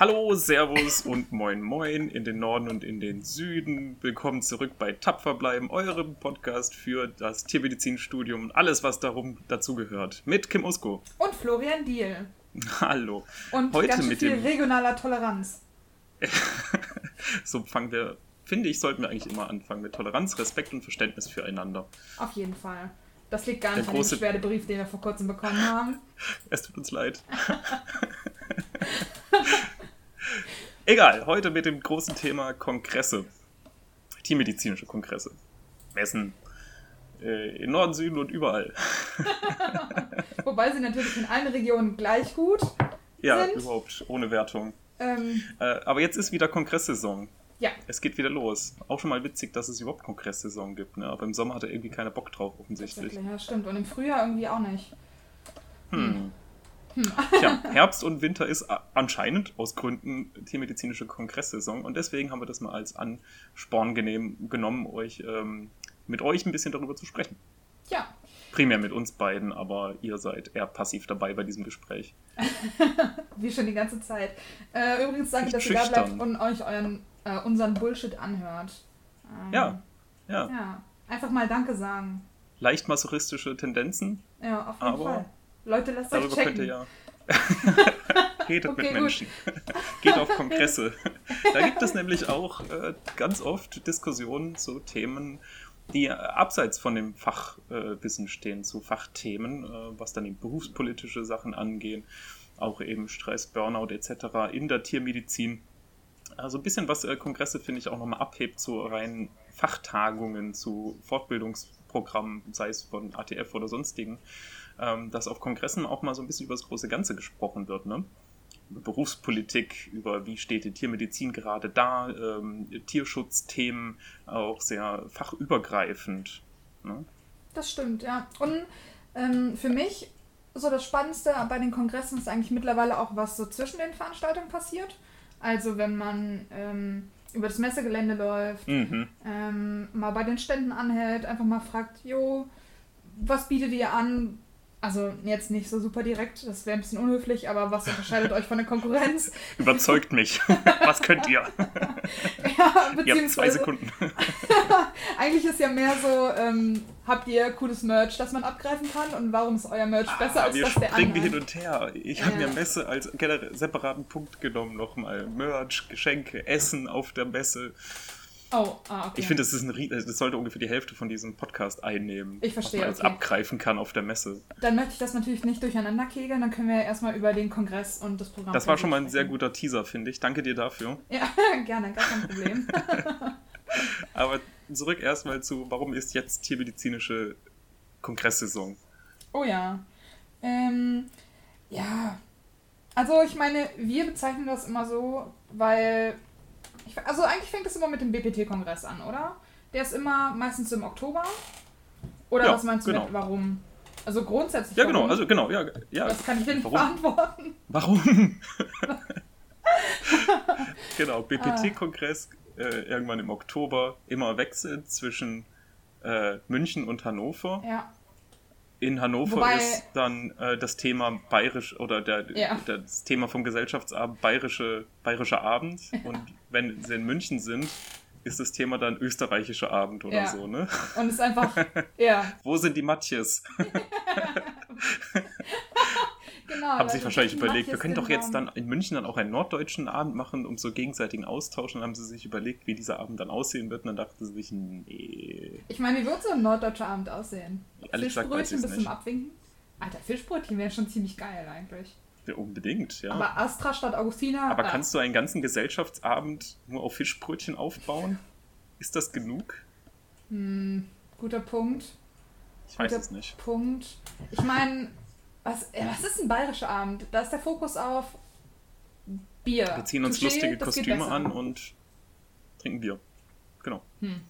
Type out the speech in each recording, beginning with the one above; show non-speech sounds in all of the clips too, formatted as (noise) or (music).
Hallo, Servus und Moin Moin in den Norden und in den Süden. Willkommen zurück bei Tapfer bleiben, eurem Podcast für das Tiermedizinstudium und alles, was darum dazugehört. Mit Kim Usko. Und Florian Diel. (laughs) Hallo. Und Heute ganz mit viel dem- regionaler Toleranz. (laughs) So fangen wir, finde ich, sollten wir eigentlich immer anfangen mit Toleranz, Respekt und Verständnis füreinander. Auf jeden Fall. Das liegt gar Der nicht an dem Beschwerdebrief, den wir vor kurzem bekommen haben. (laughs) Es tut uns leid. Egal, heute mit dem großen Thema Kongresse. Tiermedizinische Kongresse. Messen. Äh, in Norden, Süden und überall. (laughs) Wobei sie natürlich in allen Regionen gleich gut. Ja, Sind- überhaupt, ohne Wertung. Ähm, Äh, aber jetzt ist wieder Kongresssaison. ja, Es geht wieder los. Auch schon mal witzig, dass es überhaupt Kongresssaison gibt. Ne? Aber im Sommer hat er irgendwie keiner Bock drauf, offensichtlich. ja, stimmt. Und im Frühjahr irgendwie auch nicht. Hm. Tja, Herbst und Winter ist anscheinend aus Gründen tiermedizinische Kongresssaison und deswegen haben wir das mal als Ansporn genehm, genommen, euch ähm, mit euch ein bisschen darüber zu sprechen. Ja, Primär mit uns beiden, aber ihr seid eher passiv dabei bei diesem Gespräch. (laughs) wie schon die ganze Zeit. Äh, übrigens danke, dass ihr da bleibt und euch euren, äh, unseren Bullshit anhört. Ähm, Ja, ja. Ja, einfach mal Danke sagen. Leicht masochistische Tendenzen, Ja, auf jeden Aber Fall. Leute, lasst euch darüber checken. könnt ihr ja. (laughs) Redet Okay, mit gut. Menschen. Geht auf (laughs) Kongresse. Da gibt es nämlich auch äh, ganz oft Diskussionen zu Themen, die äh, abseits von dem Fachwissen stehen, zu Fachthemen, äh, was dann eben berufspolitische Sachen angehen, auch eben Stress, Burnout etc. in der Tiermedizin. Also ein bisschen was äh, Kongresse, finde ich, auch nochmal abhebt zu reinen Fachtagungen, zu Fortbildungsprogrammen, sei es von ATF oder sonstigen, ähm, dass auf Kongressen auch mal so ein bisschen über das große Ganze gesprochen wird. Ne? Über Berufspolitik, über wie steht die Tiermedizin gerade da, ähm, Tierschutzthemen, auch sehr fachübergreifend. Ne? Das stimmt, ja. Und ähm, für mich so das Spannendste bei den Kongressen ist eigentlich mittlerweile auch, was so zwischen den Veranstaltungen passiert. Also wenn man ähm, über das Messegelände läuft, Mhm. ähm, mal bei den Ständen anhält, einfach mal fragt, jo, was bietet ihr an? Also jetzt nicht so super direkt, das wäre ein bisschen unhöflich, aber was unterscheidet euch von der Konkurrenz? (laughs) Überzeugt mich. (laughs) was könnt ihr? ja, Ihr habt zwei beziehungsweise Sekunden. (laughs) eigentlich ist ja mehr so, ähm, habt ihr cooles Merch, das man abgreifen kann und warum ist euer Merch besser Ah, als wir das der springen andere? hin und her. Ich habe Ja. mir Messe als generell separaten Punkt genommen nochmal. Merch, Geschenke, Essen auf der Messe. Oh, ah, okay. Ich finde, das ist ein Rie- das sollte ungefähr die Hälfte von diesem Podcast einnehmen. Ich verstehe, Was man okay. abgreifen kann auf der Messe. Dann möchte ich das natürlich nicht durcheinander kegeln, dann können wir ja erstmal über den Kongress und das Programm Das war schon mal ein sprechen. sehr guter Teaser, finde ich. Danke dir dafür. (laughs) Ja, (laughs) gerne, gar kein Problem. (laughs) Aber zurück erstmal zu, warum ist jetzt tiermedizinische Kongresssaison? Oh ja. Ähm, ja. Also ich meine, wir bezeichnen das immer so, weil. Ich, also eigentlich fängt es immer mit dem BPT-Kongress an, oder? Der ist immer meistens im Oktober. Oder Ja, was meinst du genau. mit warum? Also grundsätzlich. Ja, genau, warum? also genau, ja. ja. Das kann ich dir nicht Warum? beantworten. Warum? (laughs) (laughs) genau. BPT-Kongress äh, irgendwann im Oktober, immer wechselnd zwischen äh, München und Hannover. Ja. In Hannover Wobei- ist dann äh, das Thema bayerisch oder der, Ja. das Thema vom Gesellschaftsabend bayerische, bayerischer Abend. (laughs) Und wenn sie in München sind, ist das Thema dann österreichischer Abend oder Ja. so, ne? Und es ist einfach. ja, (laughs) Wo sind die Matjes? (laughs) genau. Haben sich wahrscheinlich überlegt, wir Matjes können doch jetzt dann in München dann auch einen norddeutschen Abend machen, um so gegenseitigen Austausch. Und dann haben sie sich überlegt, wie dieser Abend dann aussehen wird. Und dann dachten sie sich, nee. Ich meine, wie wird so ein norddeutscher Abend aussehen? Ehrlich gesagt weiß Fischbrötchen bis zum. Abwinken? Alter, Fischbrötchen wäre schon ziemlich geil eigentlich. Ja, unbedingt, ja. Aber Astra statt Augustina. Aber äh, kannst du einen ganzen Gesellschaftsabend nur auf Fischbrötchen aufbauen? Ist das genug? Hm, guter Punkt. Ich weiß Guter es nicht. Punkt. Ich meine, was, äh, was ist ein bayerischer Abend? Da ist der Fokus auf Bier. Wir ziehen uns Touché, lustige das Kostüme an und trinken Bier. Genau. Hm.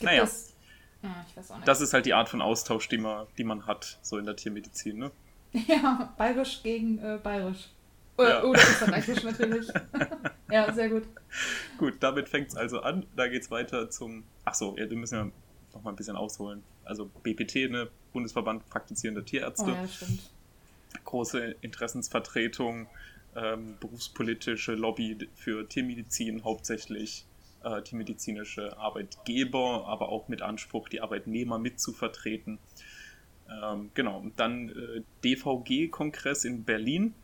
Naja. Es, ja, weiß nicht. Das ist halt die Art von Austausch, die man, die man hat, so in der Tiermedizin. Ne? Ja, (laughs) bayerisch gegen äh, bayerisch. Äh, Ja. Oder österreichisch natürlich. (laughs) ja, sehr gut. Gut, damit fängt es also an. Da geht es weiter zum. Achso, ja, wir müssen ja noch mal ein bisschen ausholen. Also BPT, ne? Bundesverband praktizierender Oh Tierärzte. ja, das stimmt. Große Interessensvertretung. ähm, berufspolitische Lobby für Tiermedizin hauptsächlich äh, tiermedizinische Arbeitgeber, aber auch mit Anspruch, die Arbeitnehmer mitzuvertreten. Ähm, genau, und dann äh, DVG-Kongress in Berlin.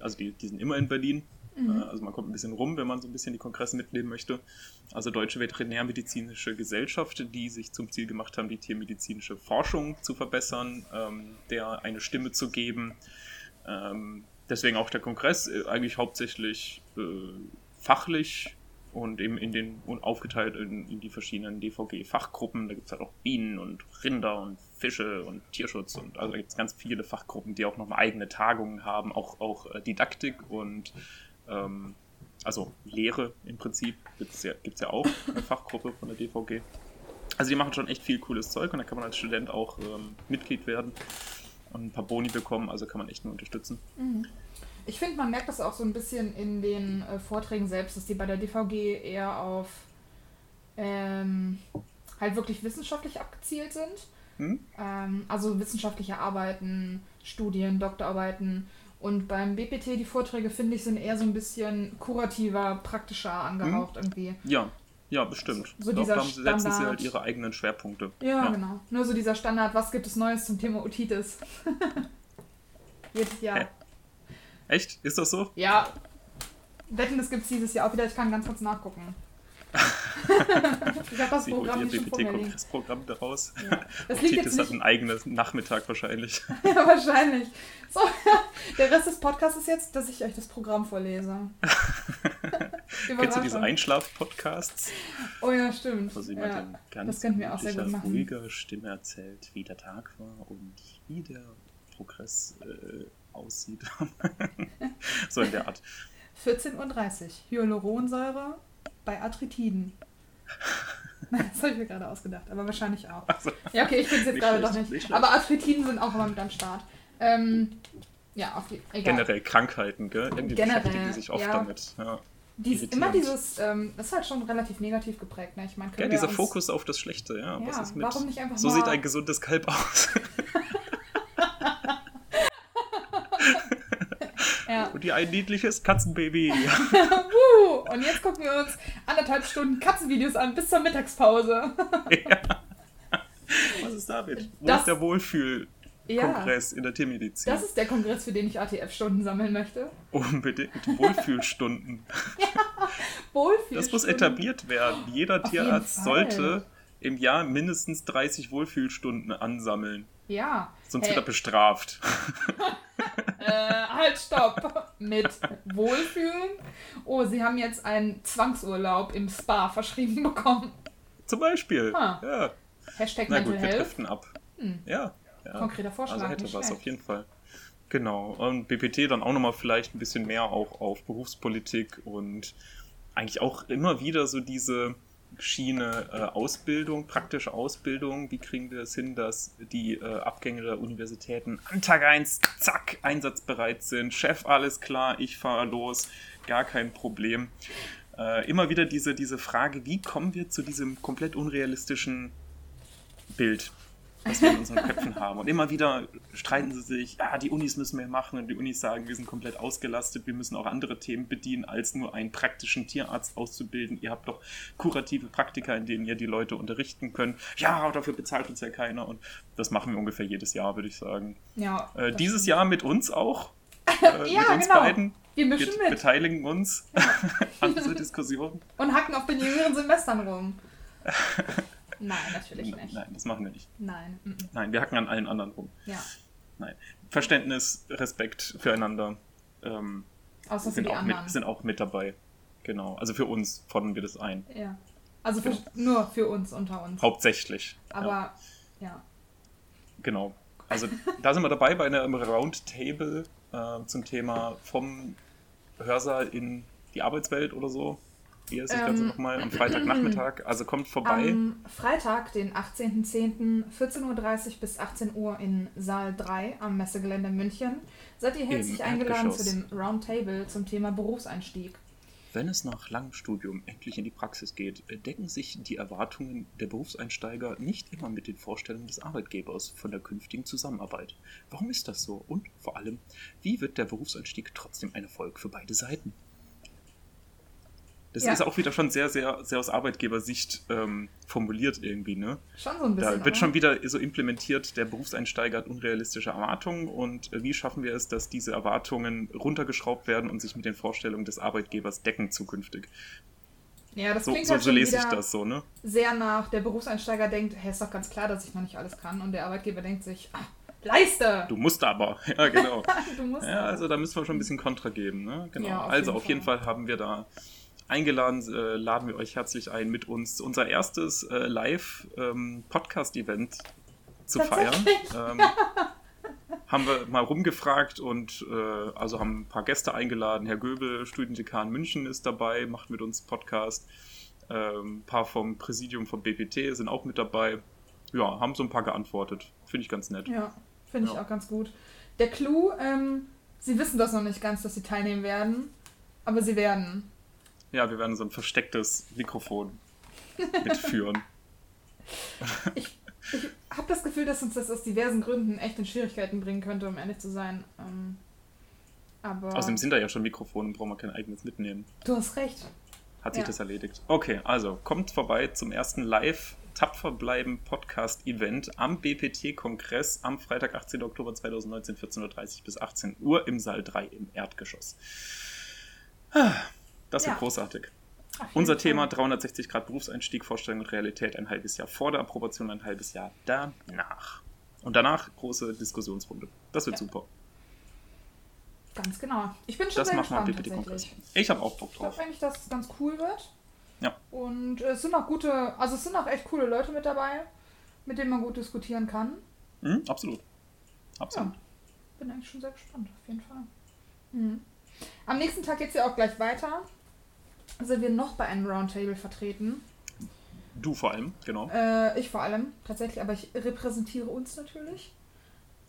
Also die, die sind immer in Berlin. Mhm. Äh, also man kommt ein bisschen rum, wenn man so ein bisschen die Kongresse mitnehmen möchte. Also Deutsche Veterinärmedizinische Gesellschaft, die sich zum Ziel gemacht haben, die tiermedizinische Forschung zu verbessern, ähm, der eine Stimme zu geben. Ähm, deswegen auch der Kongress äh, eigentlich hauptsächlich äh, fachlich und eben in den aufgeteilt in, in die verschiedenen DVG-Fachgruppen. Da gibt es halt auch Bienen und Rinder und Fische und Tierschutz und also da gibt es ganz viele Fachgruppen, die auch nochmal eigene Tagungen haben, auch, auch äh, Didaktik und ähm, also Lehre im Prinzip gibt es ja, ja auch eine Fachgruppe von der DVG. Also die machen schon echt viel cooles Zeug und da kann man als Student auch ähm, Mitglied werden und ein paar Boni bekommen, also kann man echt nur unterstützen. Mhm. Ich finde, man merkt das auch so ein bisschen in den äh, Vorträgen selbst, dass die bei der DVG eher auf ähm, halt wirklich wissenschaftlich abgezielt sind. Hm? Ähm, also wissenschaftliche Arbeiten, Studien, Doktorarbeiten. Und beim BPT die Vorträge, finde ich, sind eher so ein bisschen kurativer, praktischer angehaucht hm? irgendwie. Ja, ja, bestimmt. So, so dieser da setzen Standard. sie halt ihre eigenen Schwerpunkte. Ja, ja, genau. Nur so dieser Standard, was gibt es Neues zum Thema Otitis? (laughs) Jedes Jahr. Hä? Echt? Ist das so? Ja. Wetten, das gibt es dieses Jahr auch wieder. Ich kann ganz kurz nachgucken. Ich habe das Sie Programm nicht schon kongressprogramm daraus. Ja. (laughs) Das liegt jetzt nicht... hat einen eigenen Nachmittag wahrscheinlich. (laughs) ja, wahrscheinlich. So, der Rest des Podcasts ist jetzt, dass ich euch das Programm vorlese. (laughs) Kennst du diese Einschlaf-Podcasts? Oh ja, stimmt. Wo sie ja, mit ganz das wir auch sehr gut machen. ruhiger Stimme erzählt, wie der Tag war und wie der Progress äh, aussieht. so in der Art. 14.30 Uhr. Hyaluronsäure bei Arthritiden. (laughs) das habe ich mir gerade ausgedacht, aber wahrscheinlich auch. Also, ja, okay, ich finde es jetzt gerade doch nicht. nicht aber Arthritiden sind auch immer mit am Start. Ähm, ja, auf die, egal. Generell Krankheiten, gell? Irgendwie Generell, beschäftigen die sich oft ja. damit. Ja. Dies, immer dieses, ähm, das ist halt schon relativ negativ geprägt. Ne? Ich meine, ja, dieser Fokus auf das Schlechte, ja. ja was ist mit, warum nicht einfach so sieht ein gesundes Kalb aus. (laughs) (laughs) Ja. Und die ein niedliches Katzenbaby. (laughs) uh, und jetzt gucken wir uns anderthalb Stunden Katzenvideos an bis zur Mittagspause. (laughs) ja. Was ist damit? Wo das, ist der Wohlfühl-Kongress ja, in der Tiermedizin? Das ist der Kongress, für den ich ATF-Stunden sammeln möchte. Unbedingt. Wohlfühlstunden. (laughs) ja, Wohlfühlstunden. Das muss etabliert werden. Jeder Auf Tierarzt sollte im Jahr mindestens 30 Wohlfühlstunden ansammeln. Ja. Sonst hey. wird er bestraft. Äh, halt, stopp. (laughs) Mit Wohlfühlen. Oh, Sie haben jetzt einen Zwangsurlaub im Spa verschrieben bekommen. Zum Beispiel. Ah. Ja. Hashtag Na gut, wir driften ab. Hm. Ja, ja. Konkreter Vorschlag. Also hätte was auf jeden Fall. Genau. Und BPT dann auch nochmal vielleicht ein bisschen mehr auch auf Berufspolitik und eigentlich auch immer wieder so diese Schiene äh, Ausbildung, praktische Ausbildung. Wie kriegen wir es hin, dass die äh, Abgänge der Universitäten an Tag 1, zack, einsatzbereit sind? Chef, alles klar, ich fahre los, gar kein Problem. Äh, immer wieder diese, diese Frage, wie kommen wir zu diesem komplett unrealistischen Bild? Was wir in unseren Köpfen haben. Und immer wieder streiten sie sich, ja, die Unis müssen mehr machen und die Unis sagen, wir sind komplett ausgelastet, wir müssen auch andere Themen bedienen, als nur einen praktischen Tierarzt auszubilden. Ihr habt doch kurative Praktika, in denen ihr die Leute unterrichten könnt. Ja, dafür bezahlt uns ja keiner. Und das machen wir ungefähr jedes Jahr, würde ich sagen. Ja, äh, dieses Jahr mit uns auch. (laughs) Äh, ja, mit uns genau. beiden. Wir mischen wir mit. beteiligen uns (laughs) an dieser Diskussion. Und hacken auf den jüngeren Semestern rum. (laughs) Nein, natürlich nicht. Nein, das machen wir nicht. Nein. Mm -mm. Nein, wir hacken an allen anderen rum. Ja. Nein. Verständnis, Respekt füreinander ähm, Außer sind, für auch mit, sind auch mit dabei. Genau. Also für uns fordern wir das ein. Ja. Also für, genau. nur für uns unter uns. Hauptsächlich. Aber ja. ja. Genau. Also da sind wir dabei bei einem Roundtable äh, zum Thema vom Hörsaal in die Arbeitswelt oder so. Wie ist das ähm, Ganze nochmal? Am Freitagnachmittag. (clears throat) Also kommt vorbei. Am Freitag, den 18.10., 14.30 Uhr bis 18 Uhr in Saal 3 am Messegelände München. Seid ihr herzlich eingeladen zu dem Roundtable zum Thema Berufseinstieg. Wenn es nach langem Studium endlich in die Praxis geht, decken sich die Erwartungen der Berufseinsteiger nicht immer mit den Vorstellungen des Arbeitgebers von der künftigen Zusammenarbeit. Warum ist das so? Und vor allem, wie wird der Berufseinstieg trotzdem ein Erfolg für beide Seiten? Das ja. ist auch wieder schon sehr, sehr, sehr aus Arbeitgebersicht ähm, formuliert irgendwie, ne? Schon so ein bisschen. Da wird oder? schon wieder so implementiert, der Berufseinsteiger hat unrealistische Erwartungen und wie schaffen wir es, dass diese Erwartungen runtergeschraubt werden und sich mit den Vorstellungen des Arbeitgebers decken zukünftig? Ja, das so, klingt so, halt so lese ich das so, ne? Sehr nach, der Berufseinsteiger denkt, hey, ist doch ganz klar, dass ich noch nicht alles kann und der Arbeitgeber denkt sich, ah, Leiste! Du musst aber, (laughs) ja genau. (laughs) du musst ja, also da müssen wir schon ein bisschen Kontra geben, ne? Genau. Ja, auf also jeden auf jeden Fall haben wir da eingeladen, äh, laden wir euch herzlich ein, mit uns unser erstes äh, Live-Podcast-Event ähm, zu feiern. Ähm, haben wir mal rumgefragt und äh, also haben ein paar Gäste eingeladen. Herr Göbel, Studiendekan München, ist dabei, macht mit uns Podcast. Ähm, ein paar vom Präsidium vom BPT sind auch mit dabei. Ja, haben so ein paar geantwortet. Finde ich ganz nett. Ja, finde ich ja. auch ganz gut. Der Clou, ähm, Sie wissen das noch nicht ganz, dass Sie teilnehmen werden, aber Sie werden. Ja, wir werden so ein verstecktes Mikrofon mitführen. (laughs) ich ich habe das Gefühl, dass uns das aus diversen Gründen echt in Schwierigkeiten bringen könnte, um ehrlich zu sein. Ähm, aber Außerdem sind da ja schon Mikrofone, brauchen wir kein eigenes mitnehmen. Du hast recht. Hat sich ja. das erledigt. Okay, also kommt vorbei zum ersten Live Tapfer bleiben Podcast Event am BPT-Kongress am Freitag, 18. Oktober 2019, 14.30 Uhr bis 18 Uhr im Saal 3 im Erdgeschoss. Ah, das wird ja. großartig. Unser Thema 360 Grad Berufseinstieg, Vorstellung und Realität ein halbes Jahr vor der Approbation, ein halbes Jahr danach. Und danach große Diskussionsrunde. Das wird ja. super. Ganz genau. Ich bin schon das sehr gespannt, tatsächlich. Ich habe auch Bock drauf. Ich glaube eigentlich, dass es ganz cool wird. Ja. Und es sind auch gute, also es sind auch echt coole Leute mit dabei, mit denen man gut diskutieren kann. Mhm, absolut. Absolut. Ja, bin eigentlich schon sehr gespannt, auf jeden Fall. Mhm. Am nächsten Tag geht es ja auch gleich weiter sind wir noch bei einem Roundtable vertreten. Du vor allem, genau. Äh, ich vor allem, tatsächlich, aber ich repräsentiere uns natürlich.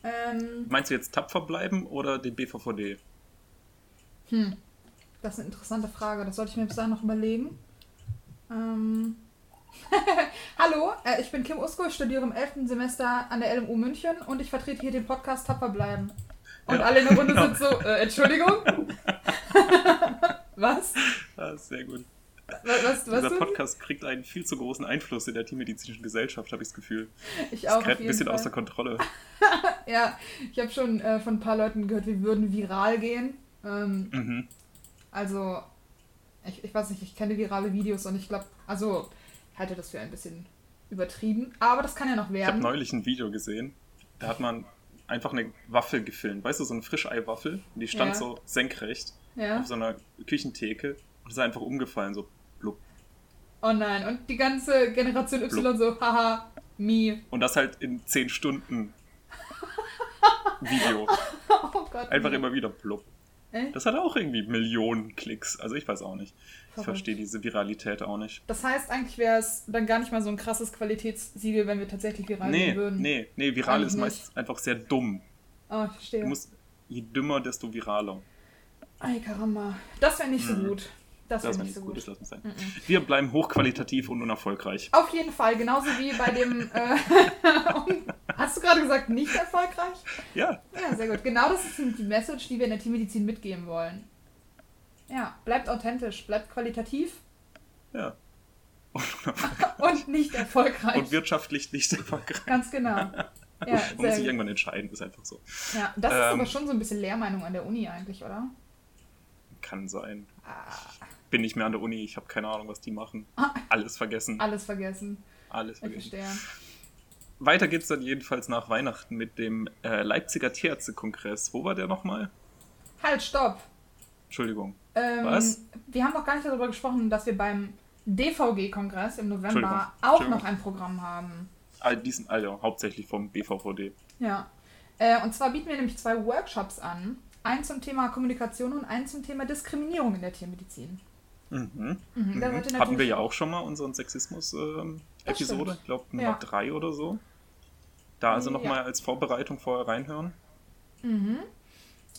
Ähm, Meinst du jetzt tapfer bleiben oder den BVVD? Hm, das ist eine interessante Frage. Das sollte ich mir bis dahin noch überlegen. Ähm. (laughs) Hallo, äh, ich bin Kim Usko, ich studiere im 11. Semester an der LMU München und ich vertrete hier den Podcast Tapfer bleiben. Und ja. alle in der Runde (laughs) sind so, äh, Entschuldigung? (laughs) Was? Ah, sehr gut. Was, was, Dieser Podcast kriegt einen viel zu großen Einfluss in der tiermedizinischen Gesellschaft, habe ich das Gefühl. Ich auch. Das gerät ein bisschen Fall. außer Kontrolle. (laughs) ja, ich habe schon äh, von ein paar Leuten gehört, wir würden viral gehen. Ähm, mhm. Also, ich, ich weiß nicht, ich kenne virale Videos und ich glaube, also, ich halte das für ein bisschen übertrieben. Aber das kann ja noch werden. Ich habe neulich ein Video gesehen, da hat man einfach eine Waffel gefilmt. Weißt du, so eine Frischeiwaffel. Die stand ja. so senkrecht ja. auf so einer Küchentheke und ist einfach umgefallen, so blub. Oh nein, und die ganze Generation Y blub. so, haha, me. Und das halt in 10 Stunden (laughs) Video. oh Gott. Einfach nee. immer wieder blub. Äh? Das hat auch irgendwie Millionen Klicks. Also ich weiß auch nicht. Ich verstehe diese Viralität auch nicht. Das heißt, eigentlich wäre es dann gar nicht mal so ein krasses Qualitätssiegel, wenn wir tatsächlich viral nee, gehen würden. Nee, nee, viral eigentlich ist meist einfach sehr dumm. Oh, ich verstehe. Du musst, je dümmer, desto viraler. Ay, caramba. Das wäre nicht so mhm. gut. Das wäre nicht so gut. Das sein. Mhm. Wir bleiben hochqualitativ und unerfolgreich. Auf jeden Fall, genauso wie bei dem. (laughs) Äh, (laughs) hast du gerade gesagt, nicht erfolgreich? Ja. Ja, sehr gut. Genau das ist die Message, die wir in der Tiermedizin mitgeben wollen. Ja, bleibt authentisch, bleibt qualitativ. Ja. (laughs) und nicht erfolgreich. Und wirtschaftlich nicht erfolgreich. Ganz genau. Ja, Man muss sich irgendwann entscheiden, ist einfach so. Ja, das ähm, ist aber schon so ein bisschen Lehrmeinung an der Uni eigentlich, oder? Kann sein. Ah. Bin nicht mehr an der Uni, ich habe keine Ahnung, was die machen. Ah. Alles vergessen. Alles vergessen. Alles vergessen. Weiter geht's dann jedenfalls nach Weihnachten mit dem äh, Leipziger Tierärztekongress. Wo war der nochmal? Halt, stopp! Entschuldigung. Ähm, was? Wir haben noch gar nicht darüber gesprochen, dass wir beim DVG-Kongress im November auch noch ein Programm haben. All diesen, also hauptsächlich vom BVVD. Ja. Äh, und zwar bieten wir nämlich zwei Workshops an. Einen zum Thema Kommunikation und einen zum Thema Diskriminierung in der Tiermedizin. Mhm. Mhm. mhm. Hatten wir ja auch schon mal unseren Sexismus-Episode, ähm, ich glaube Nummer 3 ja. oder so. Da also nochmal ja. als Vorbereitung vorher reinhören. Mhm.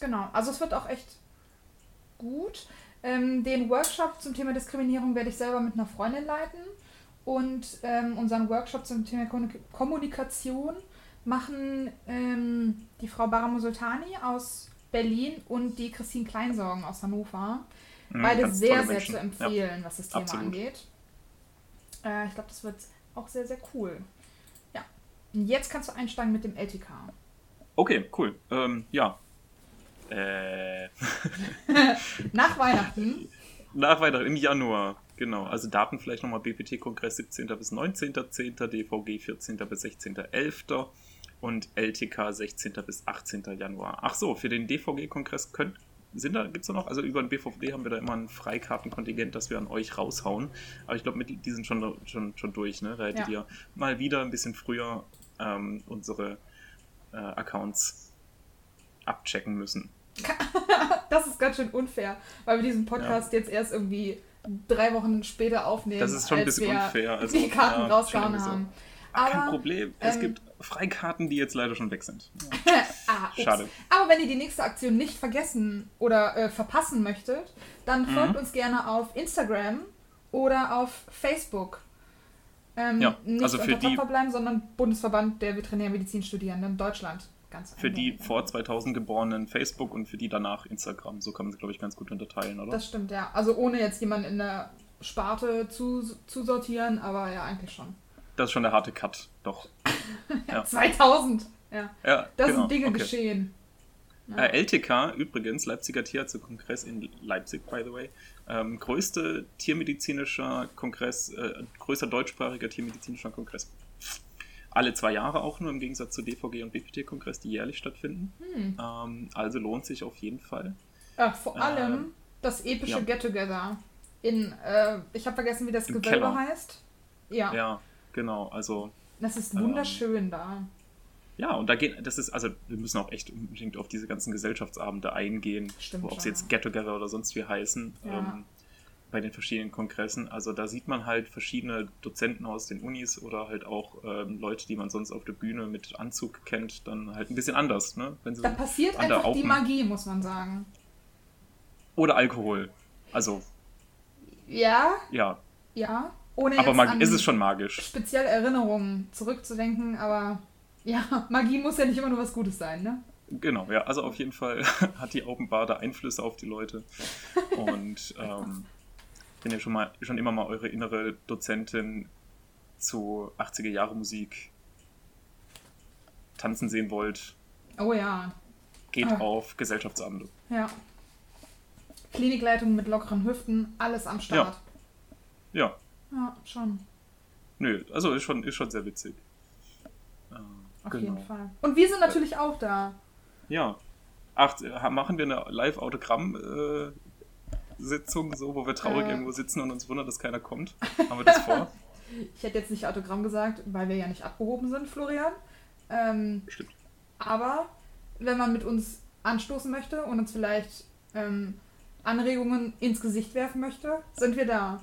Genau, also es wird auch echt gut. Ähm, den Workshop zum Thema Diskriminierung werde ich selber mit einer Freundin leiten. Und ähm, unseren Workshop zum Thema Kommunikation machen ähm, die Frau Baramo Sultani aus Berlin und die Christine Kleinsorgen aus Hannover. Mhm, Beide sehr, sehr zu empfehlen, ja, was das Thema absolut. angeht. Äh, ich glaube, das wird auch sehr, sehr cool. Ja. Und jetzt kannst du einsteigen mit dem LTK. Okay, cool. Ähm, ja. Äh. (laughs) (laughs) Nach Weihnachten. Nach Weihnachten, im Januar. Genau, also Daten vielleicht nochmal BPT-Kongress 17. bis 19.10., DVG 14. bis 16.11. und LTK 16. bis 18. Januar. Ach so, für den DVG-Kongress könnt, sind da, gibt es da noch, also über den BVD haben wir da immer ein Freikartenkontingent, das wir an euch raushauen. Aber ich glaube, die sind schon, schon, schon durch, ne? Da hättet ja. ihr mal wieder ein bisschen früher ähm, unsere äh, Accounts abchecken müssen. (laughs) das ist ganz schön unfair, weil wir diesen Podcast ja. jetzt erst irgendwie drei Wochen später aufnehmen. Das ist schon ein bisschen unfair. Also, die Karten ja, rausgehauen haben. Aber, Kein Problem, es ähm, gibt Freikarten, die jetzt leider schon weg sind. (laughs) ah, Schade. Aber wenn ihr die nächste Aktion nicht vergessen oder äh, verpassen möchtet, dann mhm. folgt uns gerne auf Instagram oder auf Facebook. Ähm, ja, nicht also für die bleiben, sondern Bundesverband der Veterinärmedizinstudierenden Deutschland. Ganz für die vor 2000 geborenen Facebook und für die danach Instagram. So kann man sie, glaube ich, ganz gut unterteilen, oder? Das stimmt, ja. Also ohne jetzt jemanden in der Sparte zu, zu sortieren, aber ja, eigentlich schon. Das ist schon der harte Cut, doch. (laughs) ja, 2000, ja. ja das genau. sind Dinge okay. geschehen. Ja. Äh, LTK, übrigens, Leipziger Tierärztekongress in Leipzig, by the way. Ähm, größte tiermedizinischer Kongress, äh, größter deutschsprachiger tiermedizinischer Kongress alle zwei Jahre auch nur, im Gegensatz zu DVG und BPT-Kongress, die jährlich stattfinden. Hm. Ähm, also lohnt sich auf jeden Fall. Ach, vor allem ähm, das epische ja. Get-Together. In, äh, ich habe vergessen, wie das Im Gewölbe Keller. heißt. Ja. Ja, genau. Also. Das ist wunderschön ähm, da. Ja, und da geht, das ist, also wir müssen auch echt unbedingt auf diese ganzen Gesellschaftsabende eingehen, Stimmt ob sie jetzt Get Together oder sonst wie heißen. Ja. Ähm, bei den verschiedenen Kongressen. Also da sieht man halt verschiedene Dozenten aus den Unis oder halt auch ähm, Leute, die man sonst auf der Bühne mit Anzug kennt, dann halt ein bisschen anders. Ne? Wenn da passiert einfach die Magie, muss man sagen. Oder Alkohol. Also. Ja. Ja. Ja. Ohne aber Magie, ist es schon magisch. Speziell Erinnerungen zurückzudenken, aber ja, (laughs) Magie muss ja nicht immer nur was Gutes sein, ne? Genau, ja, also auf jeden Fall (laughs) hat die da Einflüsse auf die Leute. Und (laughs) ähm, wenn ihr schon mal schon immer mal eure innere Dozentin zu 80er Jahre Musik tanzen sehen wollt. Oh ja. Geht ah. auf Gesellschaftsabende. Ja. Klinikleitung mit lockeren Hüften, alles am Start. Ja. Ja, ja schon. Nö, also ist schon, ist schon sehr witzig. Äh, auf genau. jeden Fall. Und wir sind natürlich äh, auch da. Ja. Ach, machen wir eine Live-Autogramm- äh, so, wo wir traurig äh. irgendwo sitzen und uns wundern, dass keiner kommt? Haben wir das vor? (laughs) ich hätte jetzt nicht Autogramm gesagt, weil wir ja nicht abgehoben sind, Florian. Ähm, Stimmt. Aber wenn man mit uns anstoßen möchte und uns vielleicht ähm, Anregungen ins Gesicht werfen möchte, sind wir da.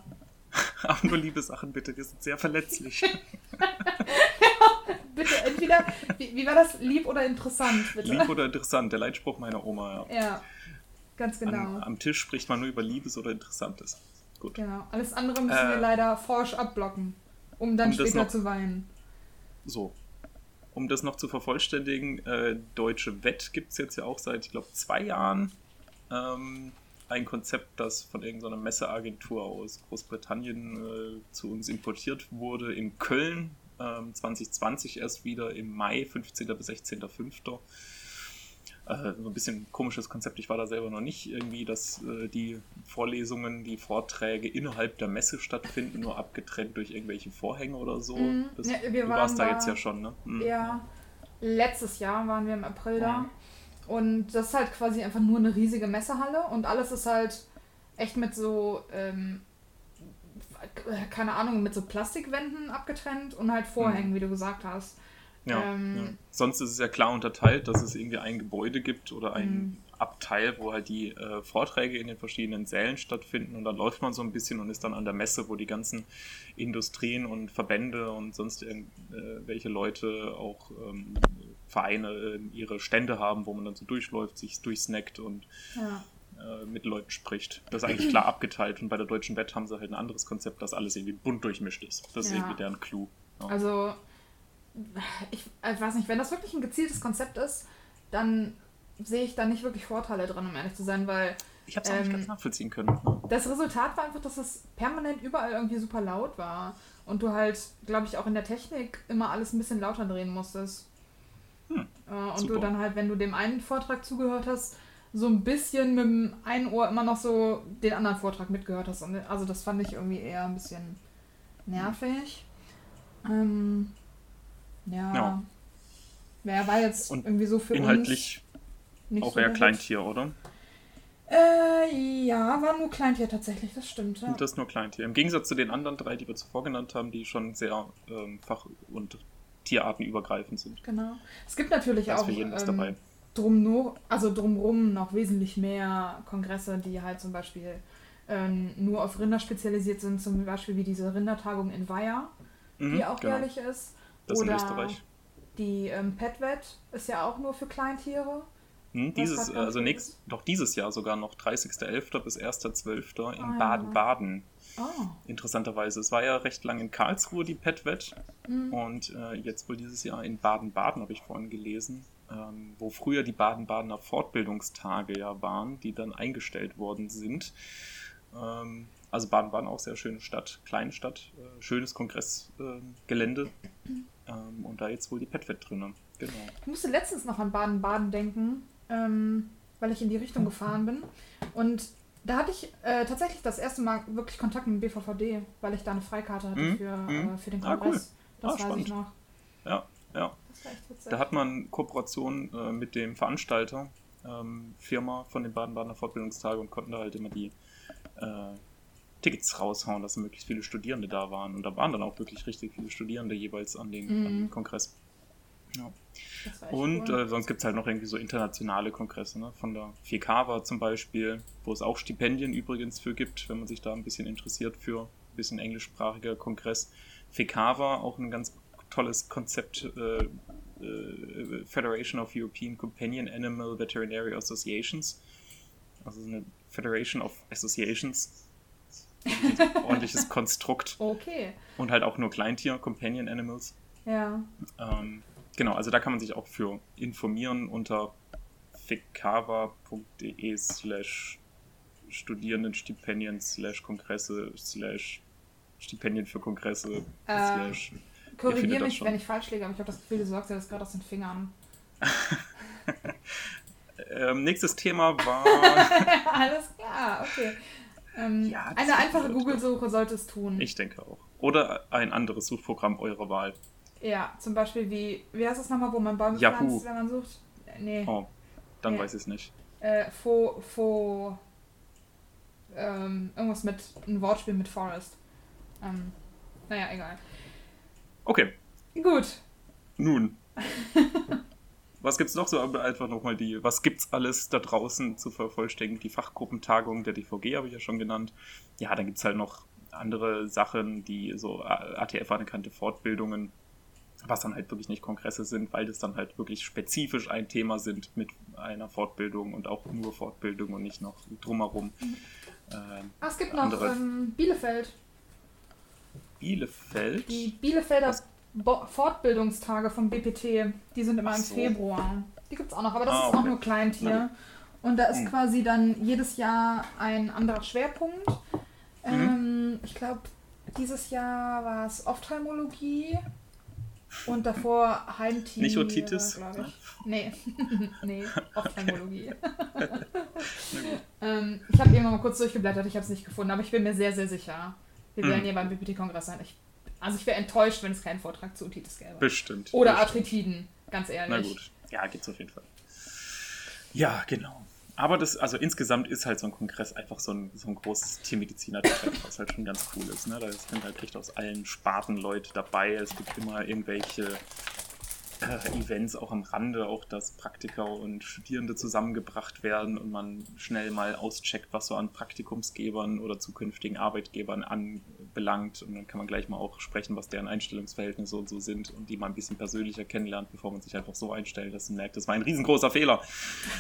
(laughs) Aber nur liebe Sachen, bitte. Wir sind sehr verletzlich. ja, (laughs) (laughs) bitte, entweder, wie, wie, war das? Lieb oder interessant, bitte? Lieb oder interessant, der Leitspruch meiner Oma, ja. Ja. Ganz genau. An, am Tisch spricht man nur über Liebes oder Interessantes. Gut. Genau. Alles andere müssen äh, wir leider forsch abblocken, um dann um später noch, zu weinen. So. Um das noch zu vervollständigen, äh, Deutsche Wett gibt es jetzt ja auch seit, ich glaube, zwei Jahren. Ähm, ein Konzept, das von irgendeiner Messeagentur aus Großbritannien äh, zu uns importiert wurde in Köln. Ähm, 2020 erst wieder im Mai, 15. bis 16.05 äh, so ein bisschen komisches Konzept. Ich war da selber noch nicht irgendwie, dass äh, die Vorlesungen, die Vorträge innerhalb der Messe stattfinden, nur abgetrennt durch irgendwelche Vorhänge oder so. Mm, das, ja, wir du warst da, da, jetzt ja schon, ne? Mm. Ja, letztes Jahr waren wir im April da. Und das ist halt quasi einfach nur eine riesige Messehalle und alles ist halt echt mit so, ähm, keine Ahnung, mit so Plastikwänden abgetrennt und halt Vorhängen, mhm. wie du gesagt hast. Ja, ähm, ja, Sonst ist es ja klar unterteilt, dass es irgendwie ein Gebäude gibt oder ein mhm. Abteil, wo halt die äh, Vorträge in den verschiedenen Sälen stattfinden und dann läuft man so ein bisschen und ist dann an der Messe, wo die ganzen Industrien und Verbände und sonst irgendwelche äh, Leute auch ähm, Vereine äh, ihre Stände haben, wo man dann so durchläuft, sich durchsnackt und ja. äh, mit Leuten spricht. Das ist eigentlich klar abgeteilt. Und bei der Deutschen Wett haben sie halt ein anderes Konzept, dass alles irgendwie bunt durchmischt ist. Das ist Ja. irgendwie deren Clou. Ja. Also, ich, ich weiß nicht, wenn das wirklich ein gezieltes Konzept ist, dann sehe ich da nicht wirklich Vorteile dran, um ehrlich zu sein, weil ich habe es auch nicht ähm, ganz nachvollziehen können. Das Resultat war einfach, dass es permanent überall irgendwie super laut war. Und du halt, glaube ich, auch in der Technik immer alles ein bisschen lauter drehen musstest. Hm, Äh, und super. du dann halt, wenn du dem einen Vortrag zugehört hast, so ein bisschen mit dem einen Ohr immer noch so den anderen Vortrag mitgehört hast. Und also das fand ich irgendwie eher ein bisschen nervig. Ähm, ja. Ja. Wer war jetzt Und irgendwie so für Inhaltlich uns auch so eher? Kleintier, oder? Äh, ja, war nur Kleintier tatsächlich, das stimmt. Ja. Das nur Kleintier. Im Gegensatz zu den anderen drei, die wir zuvor genannt haben, die schon sehr ähm, fach- und tierartenübergreifend sind. Genau. Es gibt natürlich Da auch für jeden was ähm, dabei. drum nur, also drumrum noch wesentlich mehr Kongresse, die halt zum Beispiel ähm, nur auf Rinder spezialisiert sind, zum Beispiel wie diese Rindertagung in Weiher, Mhm, die auch genau. jährlich ist. Das in Oder Österreich. die ähm, PetVet ist ja auch nur für Kleintiere. Hm, dieses, also nächst, doch dieses Jahr sogar noch 30.11. bis 1.12. in Ah, ja. Baden-Baden. Oh. Interessanterweise. Es war ja recht lang in Karlsruhe, die PetVet. Mhm. Und äh, jetzt wohl dieses Jahr in Baden-Baden, habe ich vorhin gelesen. Ähm, wo früher die Baden-Badener Fortbildungstage ja waren, die dann eingestellt worden sind. Ähm, also Baden-Baden auch sehr schöne Stadt, kleine Stadt, äh, schönes Kongressgelände. ähm, und da jetzt wohl die PetVet drin. Genau. Ich musste letztens noch an Baden-Baden denken, ähm, weil ich in die Richtung gefahren bin. Und da hatte ich äh, tatsächlich das erste Mal wirklich Kontakt mit dem BVVD, weil ich da eine Freikarte hatte Mhm, für, mhm. äh, für den Ah, cool. Kongress. Das Ah, weiß spannend. ich noch. Ja, ja. Da hat man Kooperation äh, mit dem Veranstalter, ähm, Firma von den Baden-Badener Fortbildungstage und konnten da halt immer die äh, Tickets raushauen, dass möglichst viele Studierende da waren. Und da waren dann auch wirklich richtig viele Studierende jeweils an dem, Mhm. an dem Kongress. Ja. Und cool. äh, sonst gibt es halt noch irgendwie so internationale Kongresse, ne? von der 4K zum Beispiel, wo es auch Stipendien übrigens für gibt, wenn man sich da ein bisschen interessiert für ein bisschen englischsprachiger Kongress. 4K auch ein ganz tolles Konzept, äh, äh, Federation of European Companion Animal Veterinary Associations. Also so eine Federation of Associations. (laughs) Ordentliches Konstrukt. okay. Und halt auch nur Kleintier, Companion Animals. Ja. Ähm, genau, also da kann man sich auch für informieren unter ficava.de slash Studierendenstipendien slash Kongresse slash Stipendien für Kongresse Äh, slash Korrigiere mich, wenn ich falsch liege, aber ich habe das Gefühl, du sagst dir das gerade aus den Fingern. (laughs) ähm, nächstes Thema war (laughs) Alles klar, okay. Ähm, Ja, eine einfache. Google-Suche sollte es tun. ich denke auch. Oder ein anderes Suchprogramm eurer Wahl. Ja, zum Beispiel wie, wie heißt das nochmal, wo man Bäume Yahoo. pflanzt, wenn man sucht? Nee. Oh, dann Ja. weiß ich es nicht. Äh, Fo, Fo, ähm, irgendwas mit, ein Wortspiel mit Forest. Ähm, naja, egal. Okay, Gut. nun. (laughs) Was gibt's noch so? Aber Einfach nochmal die, was gibt's alles da draußen zu vervollständigen? Die Fachgruppentagung der DVG habe ich ja schon genannt. Ja, dann gibt's halt noch andere Sachen, die so ATF anerkannte Fortbildungen, was dann halt wirklich nicht Kongresse sind, weil das dann halt wirklich spezifisch ein Thema sind mit einer Fortbildung und auch nur Fortbildung und nicht noch drumherum. Ähm, Ah, es gibt noch ähm, Bielefeld. Bielefeld. Die Bielefelder Was? Bo Fortbildungstage vom BPT, die sind immer Ach im so. Februar. Die gibt es auch noch, aber das Ah, ist auch okay. nur Kleintier. Und da ist Hm. quasi dann jedes Jahr ein anderer Schwerpunkt. Mhm. Ähm, ich glaube, dieses Jahr war es Ophthalmologie und davor Heimtiere. Nicht Otitis? glaube ich. Nee, (laughs) nee, Ophthalmologie. (laughs) ähm, ich habe irgendwann mal kurz durchgeblättert, ich habe es nicht gefunden, aber ich bin mir sehr, sehr sicher. Wir werden Mhm. hier beim BPT-Kongress sein. Ich, also ich wäre enttäuscht, wenn es keinen Vortrag zu Otitis gäbe. Bestimmt. Oder bestimmt. Arthritiden, ganz ehrlich. Na gut. Ja, geht's auf jeden Fall. Ja, genau. Aber das, also insgesamt ist halt so ein Kongress einfach so ein, so ein großes Tiermediziner-Treffen, was halt schon ganz cool ist. Ne? Da sind halt echt aus allen Sparten Leute dabei. Es gibt immer irgendwelche äh, Events auch am Rande, auch dass Praktiker und Studierende zusammengebracht werden und man schnell mal auscheckt, was so an Praktikumsgebern oder zukünftigen Arbeitgebern an belangt. Und dann kann man gleich mal auch sprechen, was deren Einstellungsverhältnisse und so sind und die mal ein bisschen persönlicher kennenlernt, bevor man sich einfach so einstellt, dass man merkt, das war ein riesengroßer Fehler.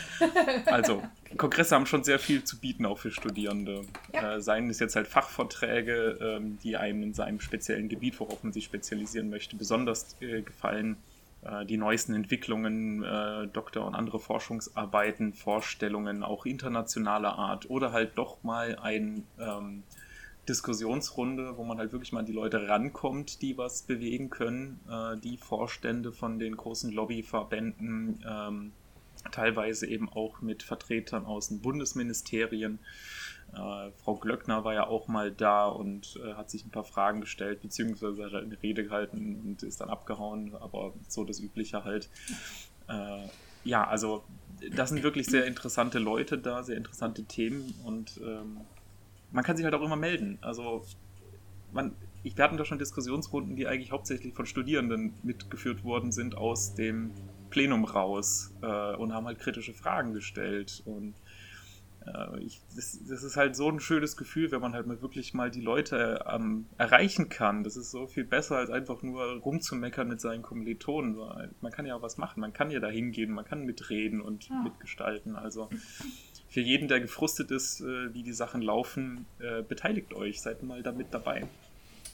(laughs) also, Kongresse haben schon sehr viel zu bieten, auch für Studierende. Ja. Äh, seien es jetzt halt Fachvorträge, ähm, die einem in seinem speziellen Gebiet, worauf man sich spezialisieren möchte, besonders äh, gefallen äh, die neuesten Entwicklungen, äh, Doktor- und andere Forschungsarbeiten, Vorstellungen, auch internationaler Art oder halt doch mal ein ähm, Diskussionsrunde, wo man halt wirklich mal an die Leute rankommt, die was bewegen können, äh, die Vorstände von den großen Lobbyverbänden, ähm, teilweise eben auch mit Vertretern aus den Bundesministerien. Äh, Frau Glöckner war ja auch mal da und äh, hat sich ein paar Fragen gestellt, beziehungsweise hat eine Rede gehalten und ist dann abgehauen, aber so das Übliche halt. Äh, ja, also das sind wirklich sehr interessante Leute da, sehr interessante Themen und ähm, man kann sich halt auch immer melden. Also man, ich, wir hatten da schon Diskussionsrunden, die eigentlich hauptsächlich von Studierenden mitgeführt worden sind aus dem Plenum raus äh, und haben halt kritische Fragen gestellt und äh, ich, das, das, ist halt so ein schönes Gefühl, wenn man halt mal wirklich mal die Leute ähm, erreichen kann. Das ist so viel besser, als einfach nur rumzumeckern mit seinen Kommilitonen. Man kann ja auch was machen, man kann ja da hingehen, man kann mitreden und ja. mitgestalten. Also für jeden, der gefrustet ist, äh, wie die Sachen laufen, äh, beteiligt euch, seid mal damit dabei.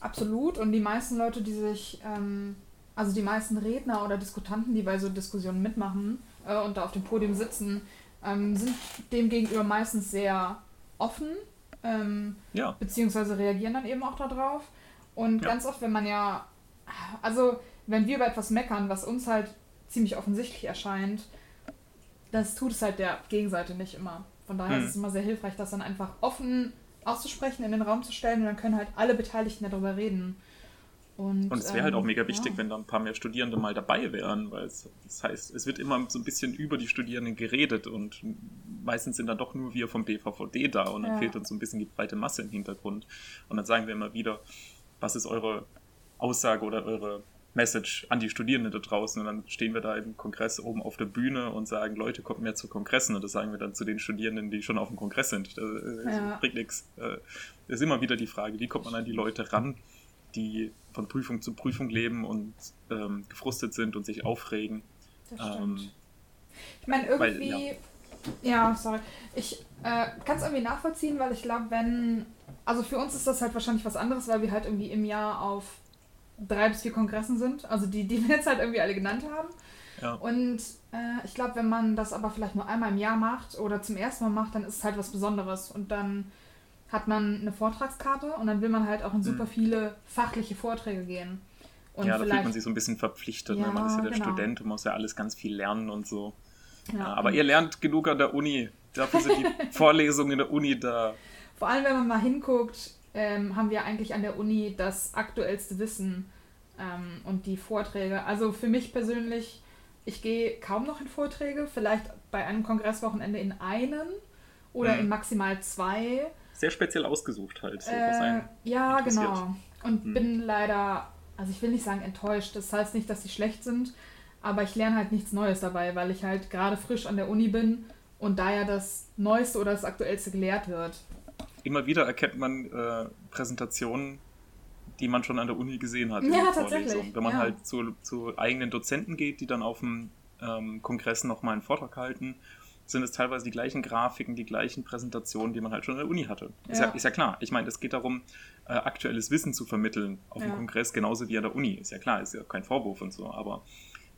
Absolut. Und die meisten Leute, die sich, ähm, also die meisten Redner oder Diskutanten, die bei so Diskussionen mitmachen äh, und da auf dem Podium sitzen, ähm, sind demgegenüber meistens sehr offen, ähm, ja. beziehungsweise reagieren dann eben auch darauf. Und ja. ganz oft, wenn man ja, also wenn wir über etwas meckern, was uns halt ziemlich offensichtlich erscheint, das tut es halt der Gegenseite nicht immer. Von daher mhm. ist es immer sehr hilfreich, das dann einfach offen auszusprechen, in den Raum zu stellen und dann können halt alle Beteiligten darüber reden. Und, und es wäre ähm, halt auch ähm, mega wichtig, ja. wenn da ein paar mehr Studierende mal dabei wären, weil es, das heißt, es wird immer so ein bisschen über die Studierenden geredet und meistens sind dann doch nur wir vom BVVD da und dann ja. fehlt uns so ein bisschen die breite Masse im Hintergrund. Und dann sagen wir immer wieder, was ist eure Aussage oder eure Message an die Studierenden da draußen und dann stehen wir da im Kongress oben auf der Bühne und sagen, Leute, kommt mehr zu Kongressen und das sagen wir dann zu den Studierenden, die schon auf dem Kongress sind. Das, ja. bringt nichts. Das ist immer wieder die Frage, wie kommt man an die Leute ran? die von Prüfung zu Prüfung leben und ähm, gefrustet sind und sich aufregen. Das stimmt. Ähm, ich meine, irgendwie, weil, ja. ja. sorry, ich äh, kann es irgendwie nachvollziehen, weil ich glaube, wenn, also für uns ist das halt wahrscheinlich was anderes, weil wir halt irgendwie im Jahr auf drei bis vier Kongressen sind, also die, die wir jetzt halt irgendwie alle genannt haben. Ja. Und äh, ich glaube, wenn man das aber vielleicht nur einmal im Jahr macht oder zum ersten Mal macht, dann ist es halt was Besonderes und dann hat man eine Vortragskarte und dann will man halt auch in super mhm. viele fachliche Vorträge gehen. Und ja, da fühlt man sich so ein bisschen verpflichtet. Ja, ne? Man ist ja der genau. Student und muss ja alles ganz viel lernen und so. Ja, aber ihr lernt genug an der Uni. Dafür sind die (laughs) Vorlesungen in der Uni da. Vor allem, wenn man mal hinguckt, ähm, haben wir eigentlich an der Uni das aktuellste Wissen ähm, und die Vorträge. Also für mich persönlich, ich gehe kaum noch in Vorträge, vielleicht bei einem Kongresswochenende in einen oder mhm. in maximal zwei sehr speziell ausgesucht halt. So, äh, ja, genau. Und hm. bin leider, also ich will nicht sagen enttäuscht. Das heißt nicht, dass sie schlecht sind, aber ich lerne halt nichts Neues dabei, weil ich halt gerade frisch an der Uni bin und da ja das Neueste oder das Aktuellste gelehrt wird. Immer wieder erkennt man äh, Präsentationen, die man schon an der Uni gesehen hat. Ja, tatsächlich. Wenn man ja. halt zu, zu eigenen Dozenten geht, die dann auf dem ähm, Kongress nochmal einen Vortrag halten sind es teilweise die gleichen Grafiken, die gleichen Präsentationen, die man halt schon in der Uni hatte. Ja. Ist, ja, ist ja klar. Ich meine, es geht darum, äh, aktuelles Wissen zu vermitteln auf dem Kongress, genauso wie an der Uni. Ist ja klar, ist ja kein Vorwurf und so, aber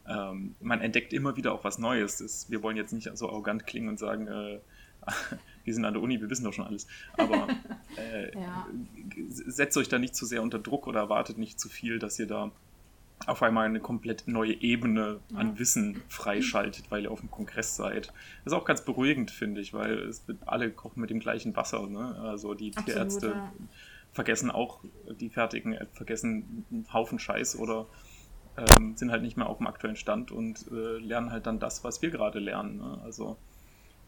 ähm, man entdeckt immer wieder auch was Neues. Das, wir wollen jetzt nicht so arrogant klingen und sagen, äh, (laughs) wir sind an der Uni, wir wissen doch schon alles. Aber (laughs) äh, setzt euch da nicht zu sehr unter Druck oder erwartet nicht zu viel, dass ihr da auf einmal eine komplett neue Ebene an Wissen freischaltet, weil ihr auf dem Kongress seid. Das ist auch ganz beruhigend, finde ich, weil es alle kochen mit dem gleichen Wasser. Ne? Also die Absolut, Tierärzte ja. vergessen auch, die Fertigen vergessen einen Haufen Scheiß oder ähm, sind halt nicht mehr auf dem aktuellen Stand und äh, lernen halt dann das, was wir gerade lernen. Ne? Also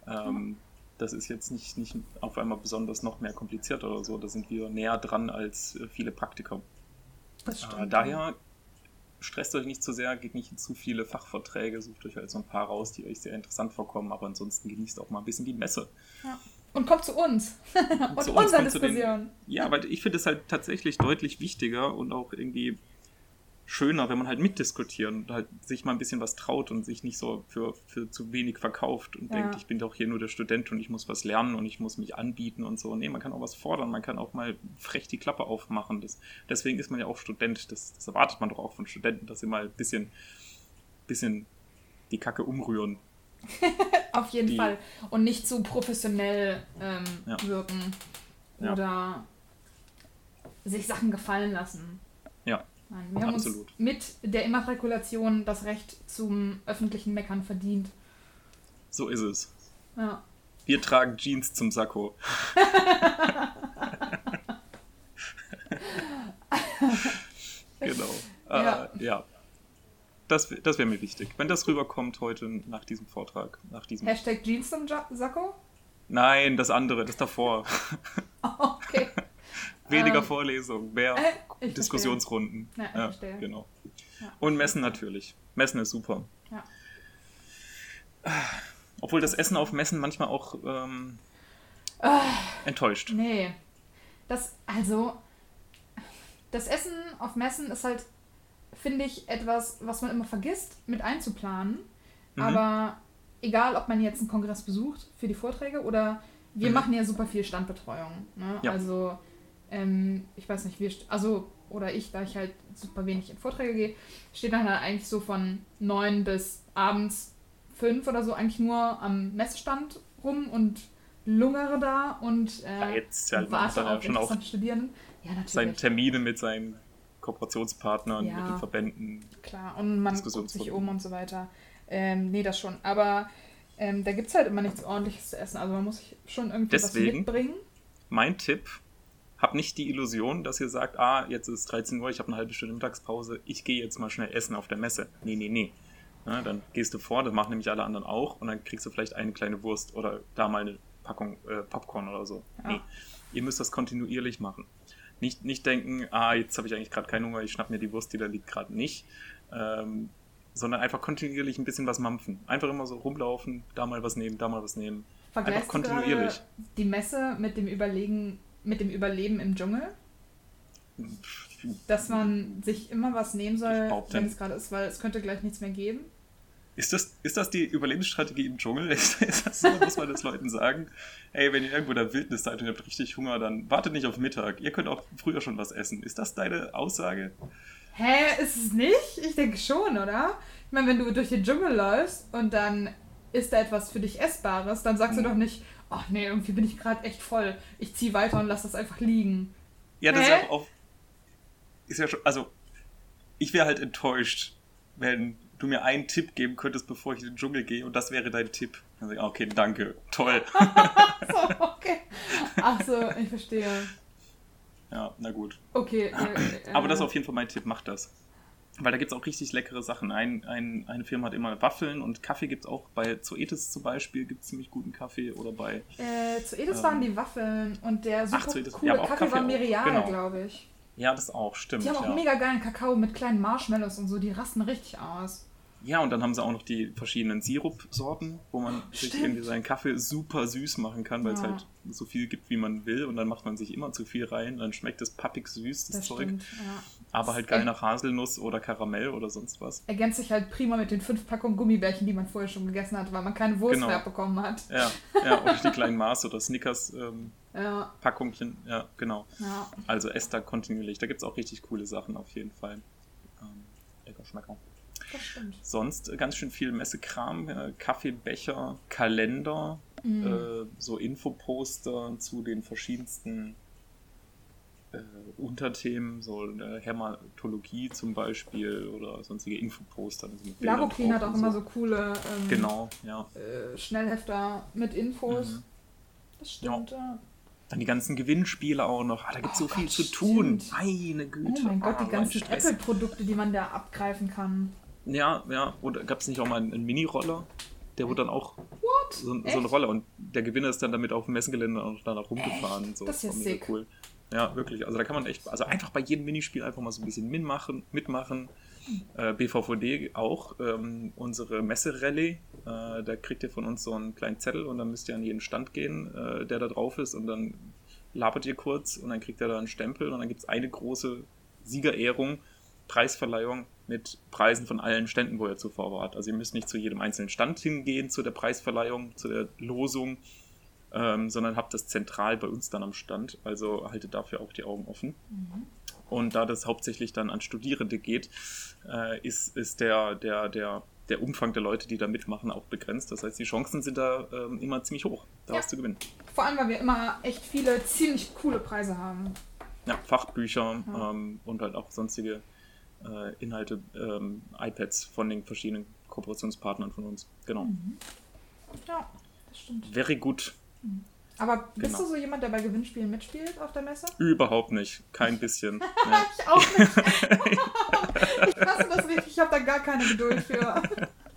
ähm, das ist jetzt nicht, nicht auf einmal besonders noch mehr kompliziert oder so. Da sind wir näher dran als äh, viele Praktiker. Das stimmt, äh, daher stresst euch nicht zu sehr, geht nicht in zu viele Fachvorträge, sucht euch halt so ein paar raus, die euch sehr interessant vorkommen, aber ansonsten genießt auch mal ein bisschen die Messe. Ja. Und kommt zu uns. (laughs) und zu uns, kommt zu den-. Ja, weil ich finde es halt tatsächlich deutlich wichtiger und auch irgendwie schöner, wenn man halt mitdiskutiert und halt sich mal ein bisschen was traut und sich nicht so für, für zu wenig verkauft und Ja. denkt, ich bin doch hier nur der Student und ich muss was lernen und ich muss mich anbieten und so. Nee, man kann auch was fordern, man kann auch mal frech die Klappe aufmachen. Das, deswegen ist man ja auch Student. Das, das erwartet man doch auch von Studenten, dass sie mal ein bisschen, bisschen die Kacke umrühren. (laughs) Auf jeden Die- Fall. Und nicht zu professionell ähm, Ja. wirken. Ja. Oder sich Sachen gefallen lassen. Ja, Nein, wir haben Absolut. uns mit der Immatrikulation das Recht zum öffentlichen Meckern verdient. so ist es. Ja. Wir tragen Jeans zum Sakko. (laughs) genau. Ja. ja. ja. Das, das wäre mir wichtig. Wenn das rüberkommt heute nach diesem Vortrag, nach diesem. Hashtag Jeans zum Sakko? Nein, das andere, das davor. (laughs) Okay. Weniger Ähm, Vorlesungen, mehr (laughs) äh, Diskussionsrunden. Ja, ich verstehe. Genau. Ja. Und Messen natürlich. Messen ist super. Ja. Obwohl das Essen auf Messen manchmal auch ähm, Ah. enttäuscht. Nee. Das, also, das Essen auf Messen ist halt, finde ich, etwas, was man immer vergisst, mit einzuplanen. Mhm. Aber egal, ob man jetzt einen Kongress besucht für die Vorträge oder wir Mhm. machen ja super viel Standbetreuung. Ne? Ja. Also, ähm, ich weiß nicht, wir, also, oder ich, da ich halt super wenig in Vorträge gehe, steht dann halt eigentlich so von neun bis abends fünf oder so eigentlich nur am Messestand rum und lungere da und äh, Ja, jetzt ja, hat warte auf schon auch Studierenden. Ja, seine natürlich. Termine mit seinen Kooperationspartnern, Ja. mit den Verbänden. Klar, und man guckt sich um und so weiter. Ähm, nee, das schon. Aber ähm, da gibt es halt immer nichts ordentliches zu essen. Also man muss sich schon irgendwie Deswegen- was mitbringen. Mein Tipp, habt nicht die Illusion, dass ihr sagt, ah, jetzt ist 13 Uhr, ich habe eine halbe Stunde Mittagspause, ich gehe jetzt mal schnell essen auf der Messe. Nee, nee, nee. Ja, dann gehst du vor, das machen nämlich alle anderen auch und dann kriegst du vielleicht eine kleine Wurst oder da mal eine Packung äh, Popcorn oder so. Ja. Nee, ihr müsst das kontinuierlich machen. Nicht, nicht denken, ah, jetzt habe ich eigentlich gerade keinen Hunger, ich schnapp mir die Wurst, die da liegt, gerade nicht. Ähm, sondern einfach kontinuierlich ein bisschen was mampfen. Einfach immer so rumlaufen, da mal was nehmen, da mal was nehmen. Vergleichst Einfach kontinuierlich. die Messe mit dem Überlegen, mit dem Überleben im Dschungel? Dass man sich immer was nehmen soll, wenn es gerade ist, weil es könnte gleich nichts mehr geben. Ist das, ist das die Überlebensstrategie im Dschungel? Ist, (laughs) ist das so? Muss man das Leuten sagen? Ey, wenn ihr irgendwo in der Wildnis seid und ihr habt richtig Hunger, dann wartet nicht auf Mittag. Ihr könnt auch früher schon was essen. Ist das deine Aussage? Hä, ist es nicht? Ich denke schon, oder? Ich meine, wenn du durch den Dschungel läufst und dann ist da etwas für dich Essbares, dann sagst du Mhm. doch nicht, ach nee, irgendwie bin ich gerade echt voll. Ich zieh weiter und lass das einfach liegen. Ja, das ist Hä? ja auch auf. Ist ja schon. Also, ich wäre halt enttäuscht, wenn du mir einen Tipp geben könntest, bevor ich in den Dschungel gehe und das wäre dein Tipp. Dann sag ich, ah, okay, danke, toll. (laughs) So, okay. Ach so, ich verstehe. ja, na gut. Okay. Äh, äh, Aber das ist auf jeden Fall mein Tipp, mach das. Weil da gibt es auch richtig leckere Sachen. Ein, ein, eine Firma hat immer Waffeln und Kaffee gibt es auch. Bei Zoetis zum Beispiel gibt es ziemlich guten Kaffee oder bei. Äh, zu Edis Ähm. waren die Waffeln und der super Ach, zu Edis- coole ja, Kaffee, Kaffee war. Merial, Genau. glaube ich. Ja, das auch, stimmt. Die haben auch ja. mega geilen Kakao mit kleinen Marshmallows und so, die rasten richtig aus. Ja, und dann haben sie auch noch die verschiedenen Sirupsorten, wo man sich Stimmt. irgendwie seinen Kaffee super süß machen kann, weil es Ja. halt so viel gibt, wie man will. Und dann macht man sich immer zu viel rein. Dann schmeckt es pappig süß, das, Das Zeug. stimmt, ja. Aber halt geil nach Haselnuss oder Karamell oder sonst was. ergänzt sich halt prima mit den fünf Packungen Gummibärchen, die man vorher schon gegessen hat, weil man keine Wurst Genau. mehr bekommen hat. Ja, ja oder die kleinen Mars oder Snickers ähm, Ja, Packungchen. Ja, genau. Also esst da kontinuierlich. Da gibt es auch richtig coole Sachen auf jeden Fall. Ähm, lecker Schmecker. Das stimmt. Sonst äh, ganz schön viel Messekram, äh, Kaffeebecher, Kalender, Mhm. äh, so Infoposter zu den verschiedensten äh, Unterthemen, so äh, Hämatologie zum Beispiel oder sonstige Infoposter. also Bildern Lagopin hat auch immer so coole ähm, Genau, ja. äh, Schnellhefter mit Infos. Mhm. Das stimmt, ja. Dann die ganzen Gewinnspiele auch noch. Ah, da gibt es Oh so viel Gott, zu tun. stimmt. Meine Güte. Oh mein Gott, Ah, die so ganzen. Apple-Produkte, die man da abgreifen kann. Ja, ja. Oder gab es nicht auch mal einen, einen Mini-Roller? Der wurde dann auch What? so, so ein Roller und der Gewinner ist dann damit auf dem Messengelände und dann auch rumgefahren. und So. Das ist ja cool. Ja, wirklich. Also da kann man echt, also einfach bei jedem Minispiel einfach mal so ein bisschen mitmachen, mitmachen. Äh, BVVD auch. Ähm, unsere Messe-Rallye, äh, da kriegt ihr von uns so einen kleinen Zettel und dann müsst ihr an jeden Stand gehen, äh, der da drauf ist und dann labert ihr kurz und dann kriegt ihr da einen Stempel und dann gibt es eine große Siegerehrung, Preisverleihung mit Preisen von allen Ständen, wo ihr zuvor wart. Also ihr müsst nicht zu jedem einzelnen Stand hingehen, zu der Preisverleihung, zu der Losung, ähm, sondern habt das zentral bei uns dann am Stand. Also haltet dafür auch die Augen offen. Mhm. Und da das hauptsächlich dann an Studierende geht, äh, ist, ist der, der, der, der Umfang der Leute, die da mitmachen, auch begrenzt. Das heißt, die Chancen sind da ähm, immer ziemlich hoch, da ja. was zu gewinnen. Vor allem, weil wir immer echt viele ziemlich coole Preise haben. Ja, Fachbücher ja. Ähm, und halt auch sonstige äh, Inhalte, ähm, iPads von den verschiedenen Kooperationspartnern von uns. Genau. Mhm. Ja, das stimmt. Very gut. Mhm. Aber bist genau. du so jemand, der bei Gewinnspielen mitspielt auf der Messe? Überhaupt nicht. Kein (laughs) bisschen. ich auch nicht. (laughs) ich hasse das richtig. Ich habe da gar keine Geduld für.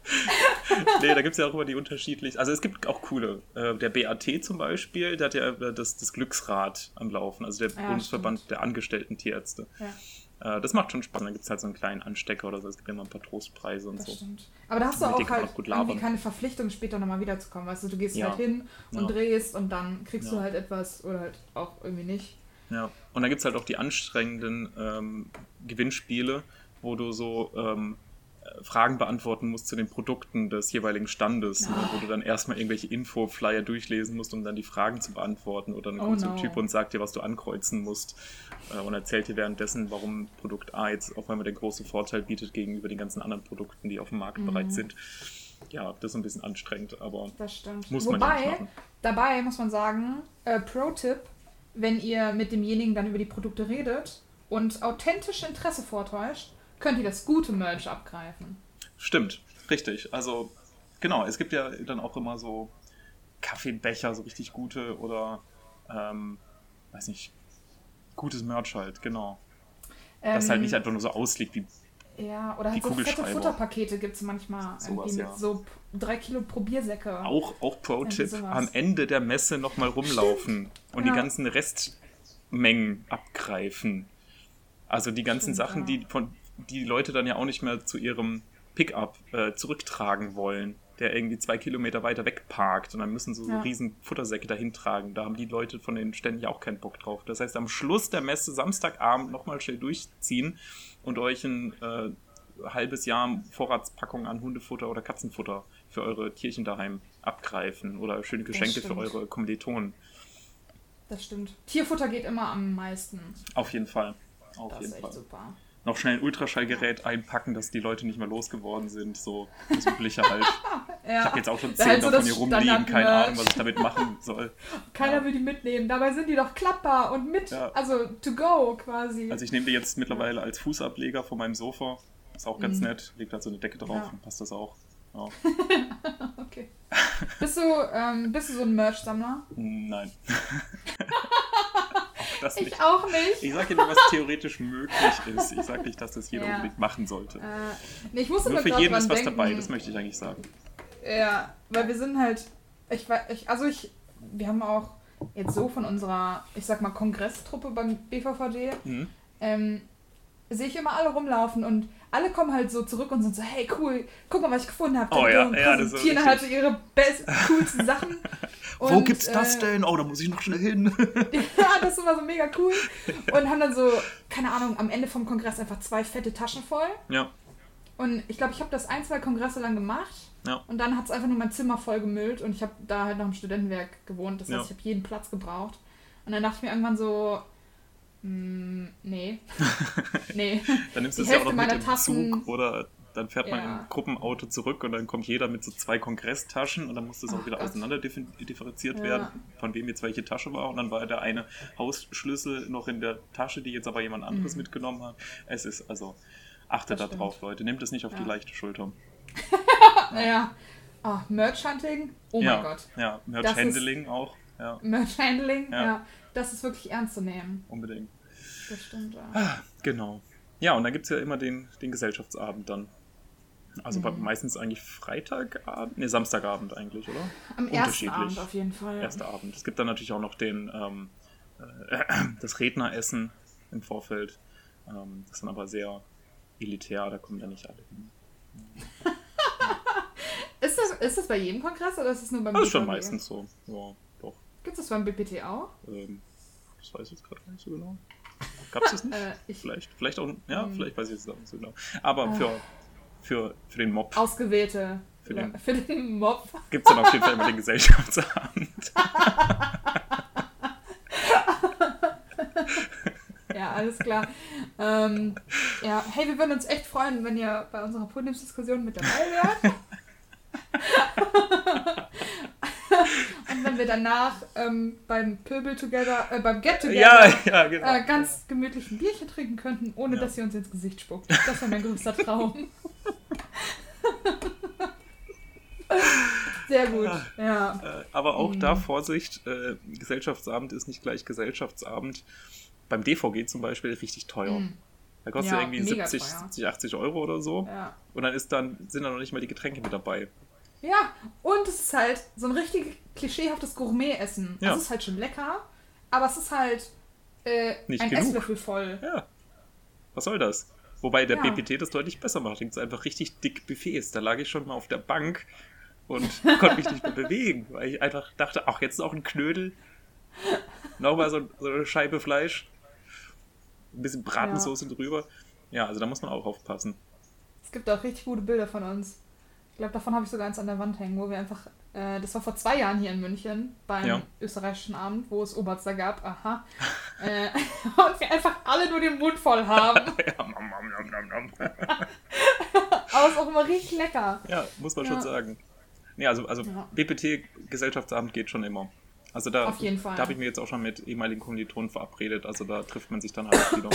(laughs) nee, da gibt es ja auch immer die unterschiedlichen. Also es gibt auch coole. Äh, der BAT zum Beispiel, der hat ja äh, das, das Glücksrad am Laufen, also der ja, Bundesverband stimmt. der angestellten Tierärzte. Ja. Äh, das macht schon Spaß. Dann gibt es halt so einen kleinen Anstecker oder so. Es gibt immer ein paar Trostpreise und das so. Stimmt. Aber da hast du auch halt irgendwie keine Verpflichtung, später nochmal wiederzukommen. Weißt du, du gehst ja. halt hin und ja. drehst und dann kriegst ja. du halt etwas oder halt auch irgendwie nicht. Ja, und dann gibt es halt auch die anstrengenden ähm, Gewinnspiele, wo du so ähm, Fragen beantworten musst zu den Produkten des jeweiligen Standes, oh. wo du dann erstmal irgendwelche Info-Flyer durchlesen musst, um dann die Fragen zu beantworten. Oder dann oh kommt so ein Typ und sagt dir, was du ankreuzen musst äh, und erzählt dir währenddessen, warum Produkt A jetzt auf einmal den großen Vorteil bietet gegenüber den ganzen anderen Produkten, die auf dem Markt mhm. bereits sind. Ja, das ist ein bisschen anstrengend, aber muss Wobei, man ja machen. Dabei muss man sagen, äh, Pro-Tipp, wenn ihr mit demjenigen dann über die Produkte redet und authentisch Interesse vortäuscht, könnt ihr das gute Merch abgreifen. Stimmt, richtig. Also, genau, es gibt ja dann auch immer so Kaffeebecher, so richtig gute oder, ähm, weiß nicht, gutes Merch halt, genau. Ähm, das halt nicht einfach nur so ausliegt wie ja, oder halt so fette Futterpakete gibt es manchmal Sowas, mit ja. so drei Kilo Probiersäcke. Auch, auch Pro-Tipp, am Ende der Messe nochmal rumlaufen und ja. die ganzen Restmengen abgreifen. Also die ganzen Stimmt, Sachen, ja. die, von, die Leute dann ja auch nicht mehr zu ihrem Pickup äh, zurücktragen wollen, der irgendwie zwei Kilometer weiter weg parkt und dann müssen sie so ja. riesen Futtersäcke dahin tragen. Da haben die Leute von den Ständen ja auch keinen Bock drauf. Das heißt, am Schluss der Messe Samstagabend nochmal schnell durchziehen und euch ein äh, halbes Jahr Vorratspackung an Hundefutter oder Katzenfutter für eure Tierchen daheim abgreifen oder schöne Geschenke für eure Kommilitonen. Das stimmt. Tierfutter geht immer am meisten. Auf jeden Fall. Auf das jeden ist echt Fall. super noch schnell ein Ultraschallgerät einpacken, dass die Leute nicht mehr losgeworden sind. So das Übliche halt. (laughs) ja. Ich habe jetzt auch schon zehn halt so davon hier rumliegen, keine Ahnung, was ich damit machen soll. Keiner ja. will die mitnehmen. Dabei sind die doch klappbar und mit, ja. also to go quasi. Also ich nehme die jetzt mittlerweile als Fußableger von meinem Sofa. Ist auch ganz mhm. nett. Legt halt so eine Decke drauf und passt das auch. (laughs) okay. Bist du, ähm, bist du so ein Merch-Sammler? Nein. (laughs) das nicht. Ich auch nicht. Ich sage dir nur, was theoretisch möglich ist. Ich sage nicht, dass das jeder ja. unbedingt machen sollte. Äh, nee, ich nur für jeden ist was denken. dabei, das möchte ich eigentlich sagen. Ja, weil wir sind halt, ich, ich also ich, wir haben auch jetzt so von unserer, ich sag mal, Kongresstruppe beim BVVD, mhm. ähm, sehe ich immer alle rumlaufen und alle kommen halt so zurück und sind so, hey cool, guck mal, was ich gefunden habe. Oh, ja, und ja, präsentieren halt so ihre best, coolsten (laughs) Sachen. Und, Wo gibt's das äh, denn? Oh, da muss ich noch schnell hin. (laughs) ja, das ist immer so mega cool. (laughs) Und haben dann so, keine Ahnung, am Ende vom Kongress einfach zwei fette Taschen voll. Ja. Und ich glaube, ich habe das ein, zwei Kongresse lang gemacht. Ja. Und dann hat es einfach nur mein Zimmer voll gemüllt und ich habe da halt noch im Studentenwerk gewohnt. Das heißt, ja. ich habe jeden Platz gebraucht. Und dann dachte ich mir irgendwann so, mm, nee. (laughs) nee. dann nimmst du es ja auch noch mit im Tassen, Zug oder dann fährt man ja. im Gruppenauto zurück und dann kommt jeder mit so zwei Kongresstaschen und dann muss das auch wieder Gott. auseinander differenziert ja. werden, von wem jetzt welche Tasche war. Und dann war der eine Hausschlüssel noch in der Tasche, die jetzt aber jemand anderes mhm. mitgenommen hat. Es ist also, achtet da drauf, Leute. Nehmt es nicht auf ja. die leichte Schulter. (laughs) naja. Oh, Merch-Hunting? Oh mein Gott. Ja, Merch-Handling auch. Ja. Merch-Handling, ja. Das ist wirklich ernst zu nehmen. Unbedingt. Das stimmt, ja. Ah, genau. Ja, und dann gibt es ja immer den, den Gesellschaftsabend dann. Also mhm. meistens eigentlich Freitagabend, ne, Samstagabend eigentlich, oder? Am ersten Abend auf jeden Fall. Erster Abend. Es gibt dann natürlich auch noch den, ähm, äh, (clears throat) das Redneressen im Vorfeld. Ähm, das dann aber sehr elitär, da kommen ja nicht alle hin. (laughs) ist, das, ist das bei jedem Kongress oder ist es nur beim Das ist schon meistens so. Ja. Gibt es das beim BPT auch? Ähm, das weiß ich jetzt gerade gar nicht so genau. Gab es das nicht? (laughs) Äh, ich, Vielleicht, vielleicht auch, ja, Hm. vielleicht weiß ich es auch nicht so genau. Aber für, für, für den Mob Ausgewählte. Für den- für den Mob. gibt es dann auf jeden Fall immer den (laughs) Gesellschaftsabend. (laughs) Ja, alles klar. ähm, ja, hey, wir würden uns echt freuen, wenn ihr bei unserer Podiumsdiskussion mit dabei wärt. (laughs) Und wenn wir danach ähm, beim Pöbel Together, äh, beim Get Together ja, (laughs) ja, genau. äh, ganz gemütlich ein Bierchen trinken könnten, ohne dass ihr uns ins Gesicht spuckt. Das wäre mein größter Traum. (laughs) Sehr gut. Ja. Äh, aber auch Mhm. da Vorsicht, äh, Gesellschaftsabend ist nicht gleich Gesellschaftsabend. Beim DVG zum Beispiel richtig teuer. Mhm. Da kostet Ja, irgendwie mega 70, teuer. 70, 80 Euro oder so. ja. Und dann ist dann, sind dann noch nicht mal die Getränke mit dabei. Ja, und es ist halt so ein richtig klischeehaftes Gourmet-Essen. Ja. Also es ist halt schon lecker, aber es ist halt äh, Nicht ein genug. Esslöffel voll. Ja. Was soll das? Wobei der Ja. BPT das deutlich besser macht. Da gibt es einfach richtig dick Buffets. Da lag ich schon mal auf der Bank und (laughs) konnte mich nicht mehr bewegen, weil ich einfach dachte, ach, jetzt ist auch ein Knödel. Nochmal so, so eine Scheibe Fleisch. Ein bisschen Bratensoße drüber. Ja, also da muss man auch aufpassen. Es gibt auch richtig gute Bilder von uns. Ich glaube, davon habe ich sogar eins an der Wand hängen, wo wir einfach, äh, das war vor zwei Jahren hier in München beim Ja. österreichischen Abend, wo es Oberster gab, aha. (laughs) äh, (laughs) und wir einfach alle nur den Mund voll haben. (laughs) ja, nom, nom, nom. Aber es ist auch immer richtig lecker. ja, muss man Ja. schon sagen. Nee, also, also Ja. BPT-Gesellschaftsabend geht schon immer. Also da, Auf jeden Fall. da habe ich mir jetzt auch schon mit ehemaligen Kommilitonen verabredet. Also da trifft man sich dann halt wieder.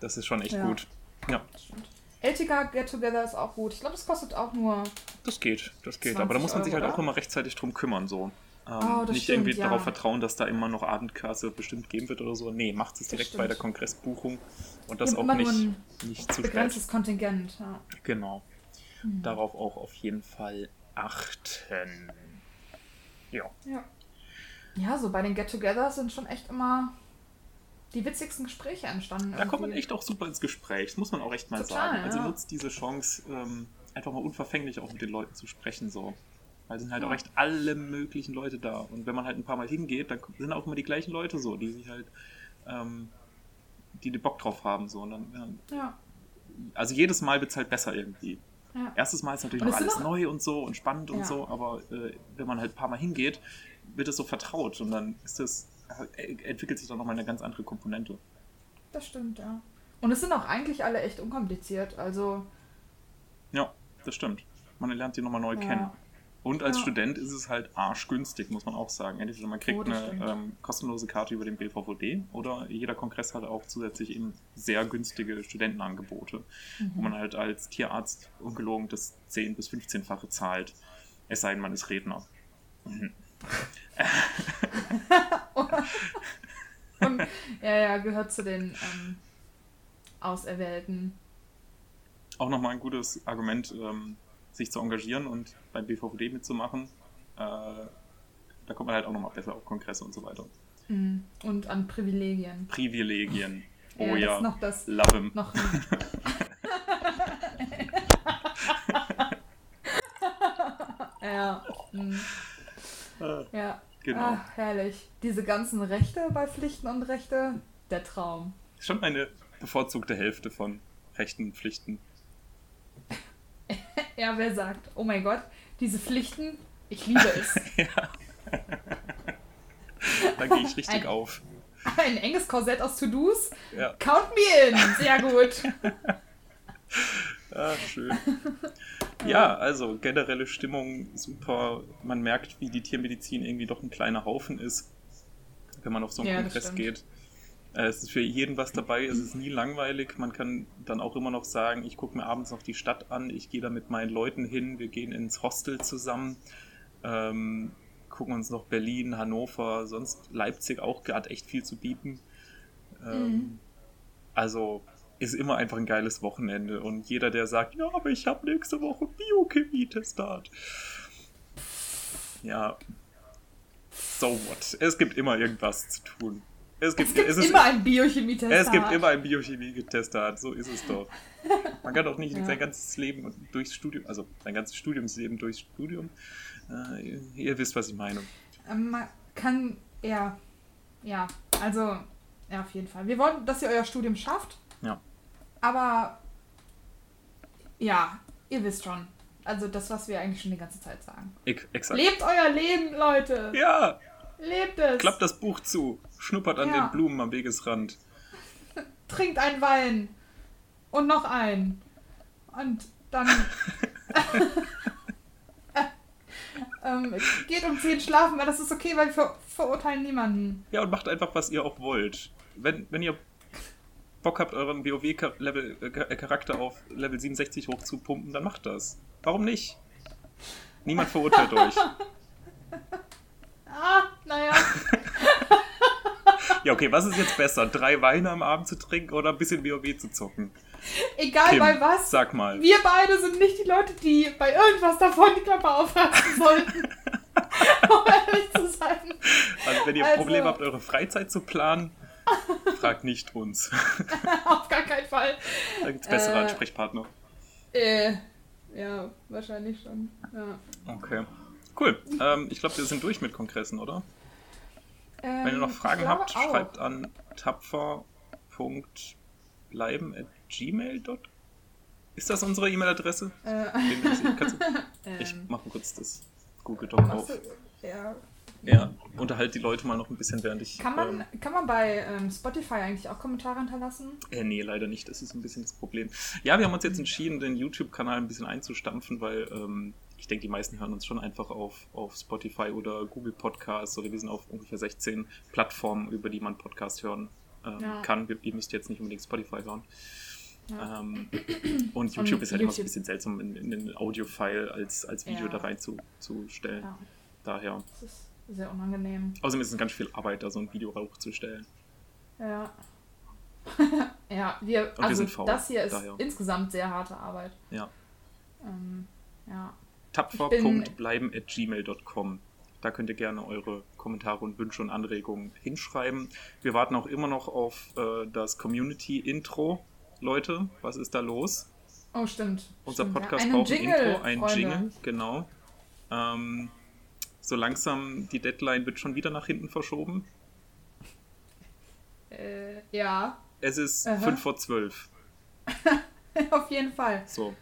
Das ist schon echt Ja. gut. Ja, Das stimmt. LTK Get Together ist auch gut. Ich glaube, das kostet auch nur. das geht. Das geht. 20 Aber da muss man sich halt Euro, auch oder? immer rechtzeitig drum kümmern. So. Ähm, Oh, nicht stimmt, irgendwie ja. darauf vertrauen, dass da immer noch Abendkasse bestimmt geben wird oder so. Nee, macht es direkt bei der Kongressbuchung. Und das auch nicht, nicht zu spät. Begrenztes Kontingent. Ja. Genau. Hm. Darauf auch auf jeden Fall achten. Ja. Ja. Ja, so bei den Get-Togethers sind schon echt immer die witzigsten Gespräche entstanden. Da kommt man echt auch super ins Gespräch, das muss man auch echt mal Total, sagen. Also ja. nutzt diese Chance, ähm, einfach mal unverfänglich auch mit den Leuten zu sprechen. So. Weil sind halt Ja. auch echt alle möglichen Leute da. Und wenn man halt ein paar Mal hingeht, dann sind auch immer die gleichen Leute so, die sich halt, ähm, die den Bock drauf haben. So. Und dann, ja, Ja, also jedes Mal wird es halt besser irgendwie. Erstes Mal ist natürlich noch alles auch- neu und so und spannend und so, aber äh, wenn man halt ein paar Mal hingeht, wird es so vertraut und dann ist das, entwickelt sich dann nochmal eine ganz andere Komponente. Das stimmt, ja. Und es sind auch eigentlich alle echt unkompliziert. Also, Ja, das stimmt. Man lernt die nochmal neu Ja. kennen. Und als Ja. Student ist es halt arschgünstig, muss man auch sagen. Entweder man kriegt Oh, eine ähm, kostenlose Karte über den BVVD oder jeder Kongress hat auch zusätzlich eben sehr günstige Studentenangebote, wo Mhm. man halt als Tierarzt ungelogen das 10- bis 15-fache zahlt. Es sei denn, man ist Redner. Mhm. Und, ja, ja, gehört zu den ähm, Auserwählten. Auch nochmal ein gutes Argument, ähm, sich zu engagieren und beim BVVD mitzumachen. Äh, da kommt man halt auch nochmal besser auf Kongresse und so weiter. Mhm. Und an Privilegien. Privilegien. Oh ja, noch das. love him. Noch (laughs) ja. mhm. Äh, Ja. Genau. Ach, herrlich. Diese ganzen Rechte bei Pflichten und Rechte, der Traum. Schon eine bevorzugte Hälfte von Rechten und Pflichten. (laughs) Ja, wer sagt, oh mein Gott, diese Pflichten, ich liebe es. (laughs) Da gehe ich richtig Ein- auf. Ein enges Korsett aus To-Dos, Ja, count me in. Sehr gut. (laughs) ah, schön. Ja, also generelle Stimmung super. Man merkt, wie die Tiermedizin irgendwie doch ein kleiner Haufen ist, wenn man auf so einen Ja, Kongress geht. Äh, Es ist für jeden was dabei, es ist nie langweilig. Man kann dann auch immer noch sagen, ich gucke mir abends noch die Stadt an, ich gehe da mit meinen Leuten hin, wir gehen ins Hostel zusammen, ähm, gucken uns noch Berlin, Hannover, sonst Leipzig auch hat echt viel zu bieten. Ähm, Mhm. Also ist immer einfach ein geiles Wochenende und jeder, der sagt, ja, aber ich habe nächste Woche Biochemie-Testat. Ja, so what. Es gibt immer irgendwas zu tun. Es gibt, Es gibt es ist, immer einen Biochemietest. es gibt immer einen Biochemie-Testat, so ist es doch. Man kann doch nicht Ja. sein ganzes Leben durchs Studium, also sein ganzes Studiumsleben durchs Studium. Äh, ihr, ihr wisst, was ich meine. Ähm, Man kann, ja, ja, also, ja, auf jeden Fall. Wir wollen, dass ihr euer Studium schafft. Ja. Aber, ja, ihr wisst schon. Also das, was wir eigentlich schon die ganze Zeit sagen. Ich, exakt. Lebt euer Leben, Leute! Ja, Lebt es! klappt das Buch zu, schnuppert an Ja. den Blumen am Wegesrand. (laughs) Trinkt einen Wein. Und noch einen. Und dann... (laughs) ähm, geht um 10 schlafen, weil das ist okay, weil wir ver verurteilen niemanden. Ja, und macht einfach, was ihr auch wollt. Wenn, wenn ihr Bock habt, euren WoW-Charakter auf Level 67 hochzupumpen, dann macht das. Warum nicht? Niemand verurteilt euch. (laughs) Ah, naja. (laughs) Ja, okay, was ist jetzt besser? Drei Weine am Abend zu trinken oder ein bisschen WoW zu zocken? Egal Tim, bei was. Sag mal. Wir beide sind nicht die Leute, die bei irgendwas davon die Klappe aufreißen (laughs) sollten. um ehrlich zu sein. Also, wenn ihr Also- Probleme habt, eure Freizeit zu planen, (laughs) fragt nicht uns. (laughs) Auf gar keinen Fall. Da gibt es bessere Äh. Ansprechpartner. Äh, ja, wahrscheinlich schon. Ja. Okay. Cool. Ähm, ich glaube, wir sind durch mit Kongressen, oder? Ähm, Wenn ihr noch Fragen habt, auch. schreibt an tapfer.bleiben at gmail.com. Ist das unsere E-Mail-Adresse? Äh, (laughs) Ich ähm, mache kurz das Google Doc auf. ja. Ja, unterhalte die Leute mal noch ein bisschen, während ich. Kann man, Ähm, kann man bei ähm, Spotify eigentlich auch Kommentare hinterlassen? äh, nee, leider nicht. Das ist ein bisschen das Problem. Ja, wir haben uns jetzt entschieden, den YouTube-Kanal ein bisschen einzustampfen, weil ähm, ich denke, die meisten hören uns schon einfach auf, auf Spotify oder Google Podcasts oder wir sind auf ungefähr 16 Plattformen, über die man Podcast hören ähm, Ja. kann. Ihr müsst jetzt nicht unbedingt Spotify hören. Ja. Ähm, (clears throat) und YouTube Und ist halt immer so ein YouTube- bisschen seltsam, in, in den Audio-File als, als Video Ja. da rein zu, zu stellen. ja, Daher. das ist sehr unangenehm. Außerdem ist es ganz viel Arbeit, da so ein Video hochzustellen. Ja. (laughs) ja, wir, wir also sind faul, das hier ist daher. insgesamt sehr harte Arbeit. Ja. Ähm, ja. tapfer.bleiben.gmail.com. Da könnt ihr gerne eure Kommentare und Wünsche und Anregungen hinschreiben. Wir warten auch immer noch auf äh, das Community-Intro. Leute, was ist da los? Oh, stimmt. Unser stimmt, Podcast ja. braucht ein Jingle, Intro, ein Freunde. Jingle, genau. Ähm, so langsam, die Deadline wird schon wieder nach hinten verschoben. Äh, ja, Es ist Aha. 5 vor 12. (laughs) auf jeden Fall. So,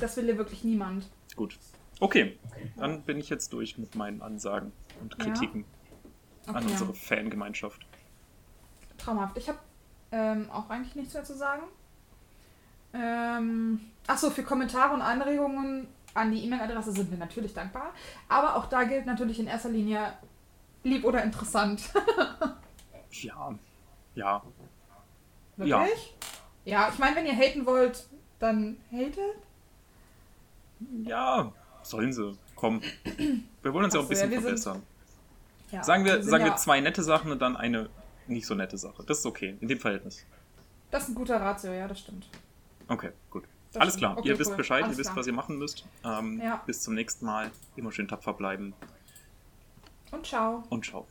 Das will hier wirklich niemand. gut. Okay, dann bin ich jetzt durch mit meinen Ansagen und Ja? Kritiken an Okay. unsere Fangemeinschaft. Traumhaft. Ich habe ähm, auch eigentlich nichts mehr zu sagen. Ähm, Achso, für Kommentare und Anregungen an die E-Mail-Adresse sind wir natürlich dankbar. Aber auch da gilt natürlich in erster Linie lieb oder interessant. (laughs) Ja, ja, Wirklich? Ja, ich meine, wenn ihr haten wollt, dann hatet. ja, sollen sie. Komm. Wir wollen uns ja auch ein so, ja, bisschen wir sind- verbessern. Ja, Sagen wir, sind sagen ja, wir zwei nette Sachen und dann eine nicht so nette Sache. Das ist okay, in dem Verhältnis. Das ist ein guter Ratio, ja, das stimmt. Okay, gut. Alles klar, Okay, ihr wisst cool. Bescheid, Alles ihr wisst, klar. was ihr machen müsst. Ähm, Ja. Bis zum nächsten Mal. Immer schön tapfer bleiben Und ciao. und ciao.